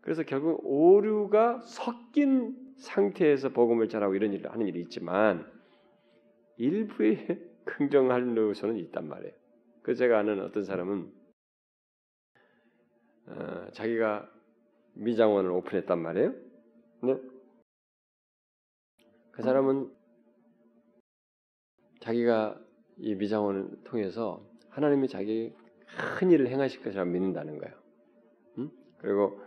그래서 결국 오류가 섞인 상태에서 복음을 전하고 이런 일을 하는 일이 있지만 일부의 긍정할 요소는 있단 말이에요. 그 제가 아는 어떤 사람은 어, 자기가 미장원을 오픈했단 말이에요. 네? 그 사람은 자기가 이 미장원을 통해서 하나님이 자기 큰 일을 행하실 것이라 믿는다는 거예요. 음? 그리고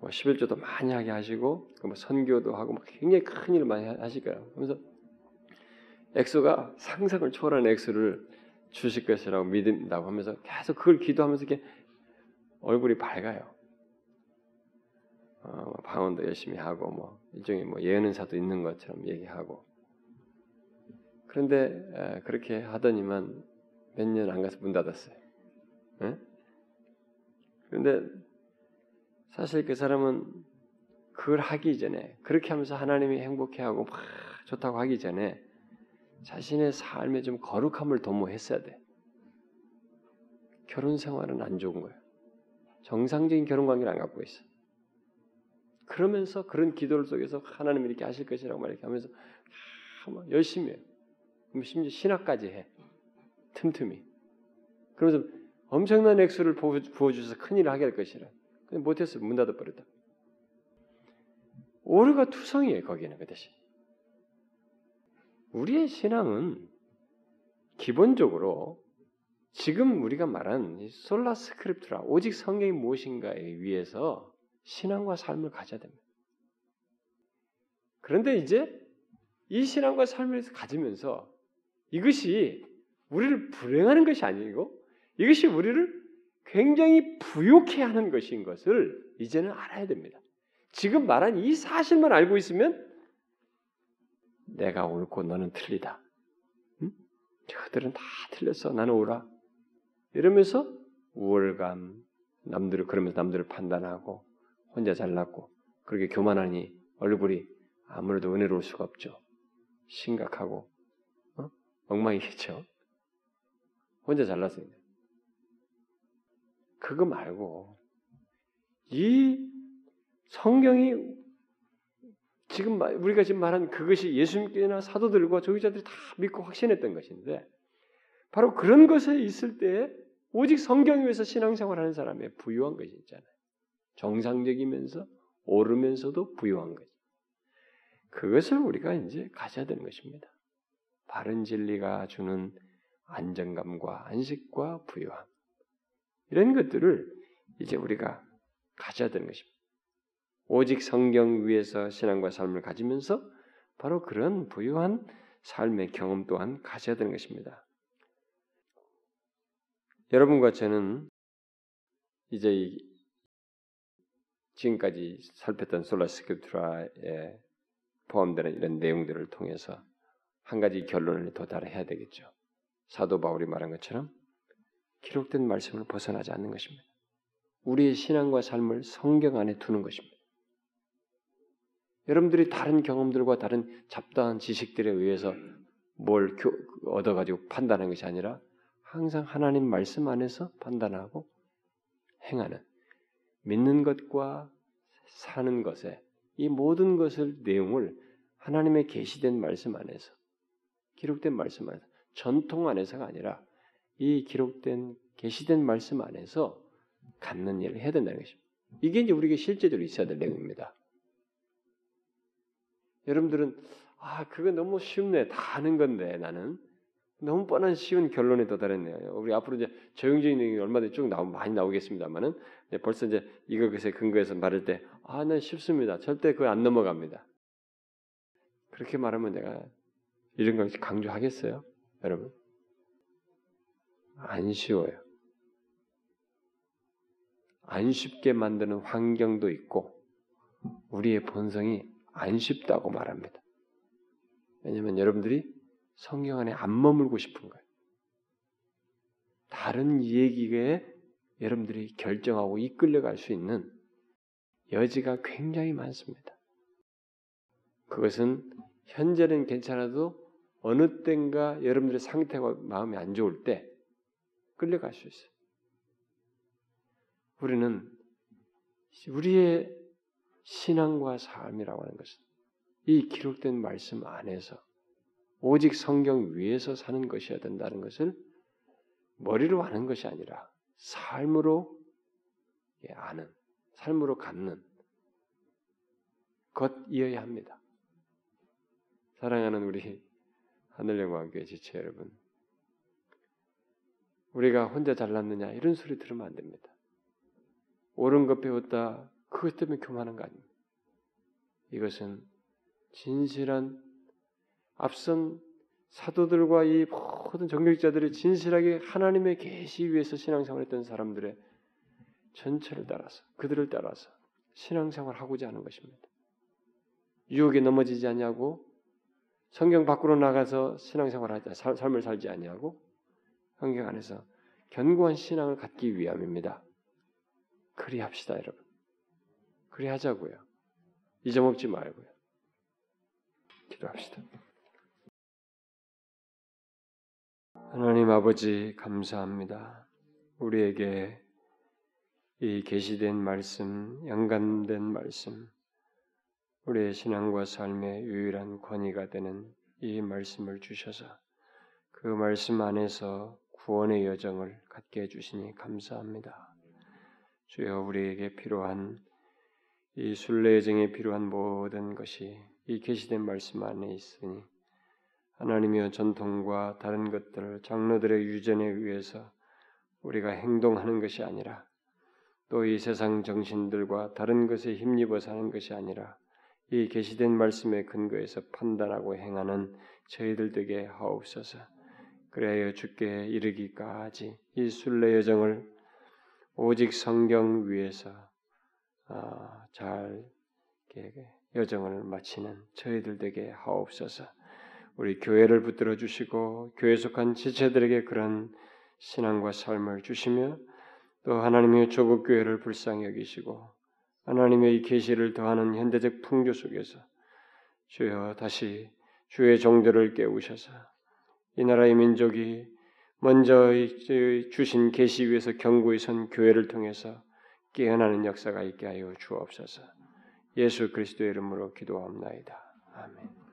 뭐 11조도 많이 하게 하시고 뭐 선교도 하고 막 굉장히 큰 일을 많이 하실 거예요. 그래서 엑소가 상상을 초월한 엑소를 주실 것이라고 믿는다고 하면서 계속 그걸 기도하면서 이렇게 얼굴이 밝아요. 어, 뭐 방언도 열심히 하고 뭐 일종의 뭐 예언사도 있는 것처럼 얘기하고 그런데 에, 그렇게 하더니만 몇 년 안 가서 문 닫았어요. 에? 그런데 사실 그 사람은 그걸 하기 전에 그렇게 하면서 하나님이 행복해하고 막 좋다고 하기 전에 자신의 삶에 좀 거룩함을 도모했어야 돼. 결혼 생활은 안 좋은 거예요. 정상적인 결혼 관계를 안 갖고 있어. 그러면서 그런 기도를 속에서 하나님이 이렇게 하실 것이라고 말 이렇게 하면서 열심히 해요. 심지어 신학까지 해. 틈틈이. 그러면서 엄청난 액수를 부어주셔서 큰일을 하게 할 것이라. 근데 못했어. 문 닫아버렸다. 오류가 투성이에요. 거기는 그 대신. 우리의 신앙은 기본적으로 지금 우리가 말한 솔라 스크립트라 오직 성경이 무엇인가에 의해서 신앙과 삶을 가져야 됩니다. 그런데 이제 이 신앙과 삶을 가지면서 이것이 우리를 불행하는 것이 아니고 이것이 우리를 굉장히 부욕해 하는 것인 것을 이제는 알아야 됩니다. 지금 말한 이 사실만 알고 있으면 내가 옳고 너는 틀리다. 응? 저들은 다 틀렸어. 나는 옳아. 이러면서 우월감, 남들을 그러면서 남들을 판단하고 혼자 잘났고 그렇게 교만하니 얼굴이 아무래도 은혜로울 수가 없죠. 심각하고 어? 엉망이겠죠. 혼자 잘났어요. 그거 말고 이 성경이 지금 우리가 지금 말한 그것이 예수님께나 사도들과 조기자들이 다 믿고 확신했던 것인데 바로 그런 것에 있을 때 오직 성경 위에서 신앙생활하는 사람의 부유한 것이 있잖아요. 정상적이면서 오르면서도 부유한 것. 그것을 우리가 이제 가져야 되는 것입니다. 바른 진리가 주는 안정감과 안식과 부유함. 이런 것들을 이제 우리가 가져야 되는 것입니다. 오직 성경 위에서 신앙과 삶을 가지면서 바로 그런 부유한 삶의 경험 또한 가져야 되는 것입니다. 여러분과 저는 이제 지금까지 살폈던 솔라 스크트라에 포함되는 이런 내용들을 통해서 한 가지 결론을 도달해야 되겠죠. 사도 바울이 말한 것처럼 기록된 말씀을 벗어나지 않는 것입니다. 우리의 신앙과 삶을 성경 안에 두는 것입니다. 여러분들이 다른 경험들과 다른 잡다한 지식들에 의해서 뭘 얻어가지고 판단하는 것이 아니라 항상 하나님 말씀 안에서 판단하고 행하는 믿는 것과 사는 것에 이 모든 것을 내용을 하나님의 계시된 말씀 안에서 기록된 말씀 안에서 전통 안에서가 아니라 이 기록된 계시된 말씀 안에서 갖는 일을 해야 된다는 것입니다. 이게 이제 우리에게 실제적으로 있어야 될 내용입니다. 여러분들은 아 그거 너무 쉽네 다 아는 건데 나는 너무 뻔한 쉬운 결론에 도달했네요. 우리 앞으로 이제 적용적인 내용이 얼마든지 쭉 나오 많이 나오겠습니다만은 벌써 이제 이것에 근거해서 말할 때 아, 난 쉽습니다. 절대 그거 안 넘어갑니다. 그렇게 말하면 내가 이런 걸 강조하겠어요, 여러분? 안 쉬워요. 안 쉽게 만드는 환경도 있고 우리의 본성이 안 쉽다고 말합니다. 왜냐하면 여러분들이 성경 안에 안 머물고 싶은 거예요. 다른 얘기에 여러분들이 결정하고 이끌려갈 수 있는 여지가 굉장히 많습니다. 그것은 현재는 괜찮아도 어느 땐가 여러분들의 상태가 마음이 안 좋을 때 끌려갈 수 있어요. 우리는 우리의 신앙과 삶이라고 하는 것은 이 기록된 말씀 안에서 오직 성경 위에서 사는 것이어야 된다는 것을 머리로 아는 것이 아니라 삶으로 아는, 삶으로 갖는 것이어야 합니다. 사랑하는 우리 하늘영광교회 지체 여러분, 우리가 혼자 잘났느냐 이런 소리 들으면 안 됩니다. 옳은 것 배웠다 그것 때문에 교만한 거 아닙니다. 이것은 진실한 앞선 사도들과 이 모든 정력자들이 진실하게 하나님의 계시 위에서 신앙생활했던 사람들의 전체를 따라서 그들을 따라서 신앙생활 하고자 하는 것입니다. 유혹에 넘어지지 않냐고 성경 밖으로 나가서 신앙생활 하자 삶을 살지 않냐고 성경 안에서 견고한 신앙을 갖기 위함입니다. 그리합시다, 여러분. 그리하자고요. 잊어먹지 말고요. 기도합시다. 하나님 아버지 감사합니다. 우리에게 이 계시된 말씀, 양감된 말씀, 우리의 신앙과 삶의 유일한 권위가 되는 이 말씀을 주셔서 그 말씀 안에서 구원의 여정을 갖게 해주시니 감사합니다. 주여 우리에게 필요한 이 순례 여정에 필요한 모든 것이 이 계시된 말씀 안에 있으니 하나님의 전통과 다른 것들, 장로들의 유전에 의해서 우리가 행동하는 것이 아니라 또 이 세상 정신들과 다른 것에 힘입어 사는 것이 아니라 이 계시된 말씀의 근거에서 판단하고 행하는 저희들 되게 하옵소서. 그래야 주께 이르기까지 이 순례 여정을 오직 성경 위에서 아, 잘 여정을 마치는 저희들 되게 하옵소서. 우리 교회를 붙들어 주시고 교회 속한 지체들에게 그런 신앙과 삶을 주시며 또 하나님의 조국 교회를 불쌍히 여기시고 하나님의 이 계시를 더하는 현대적 풍조 속에서 주여 다시 주의 종들을 깨우셔서 이 나라의 민족이 먼저 주신 계시 위에서 경고히 선 교회를 통해서 깨어나는 역사가 있게 하여 주옵소서. 예수 그리스도의 이름으로 기도합나이다. 아멘.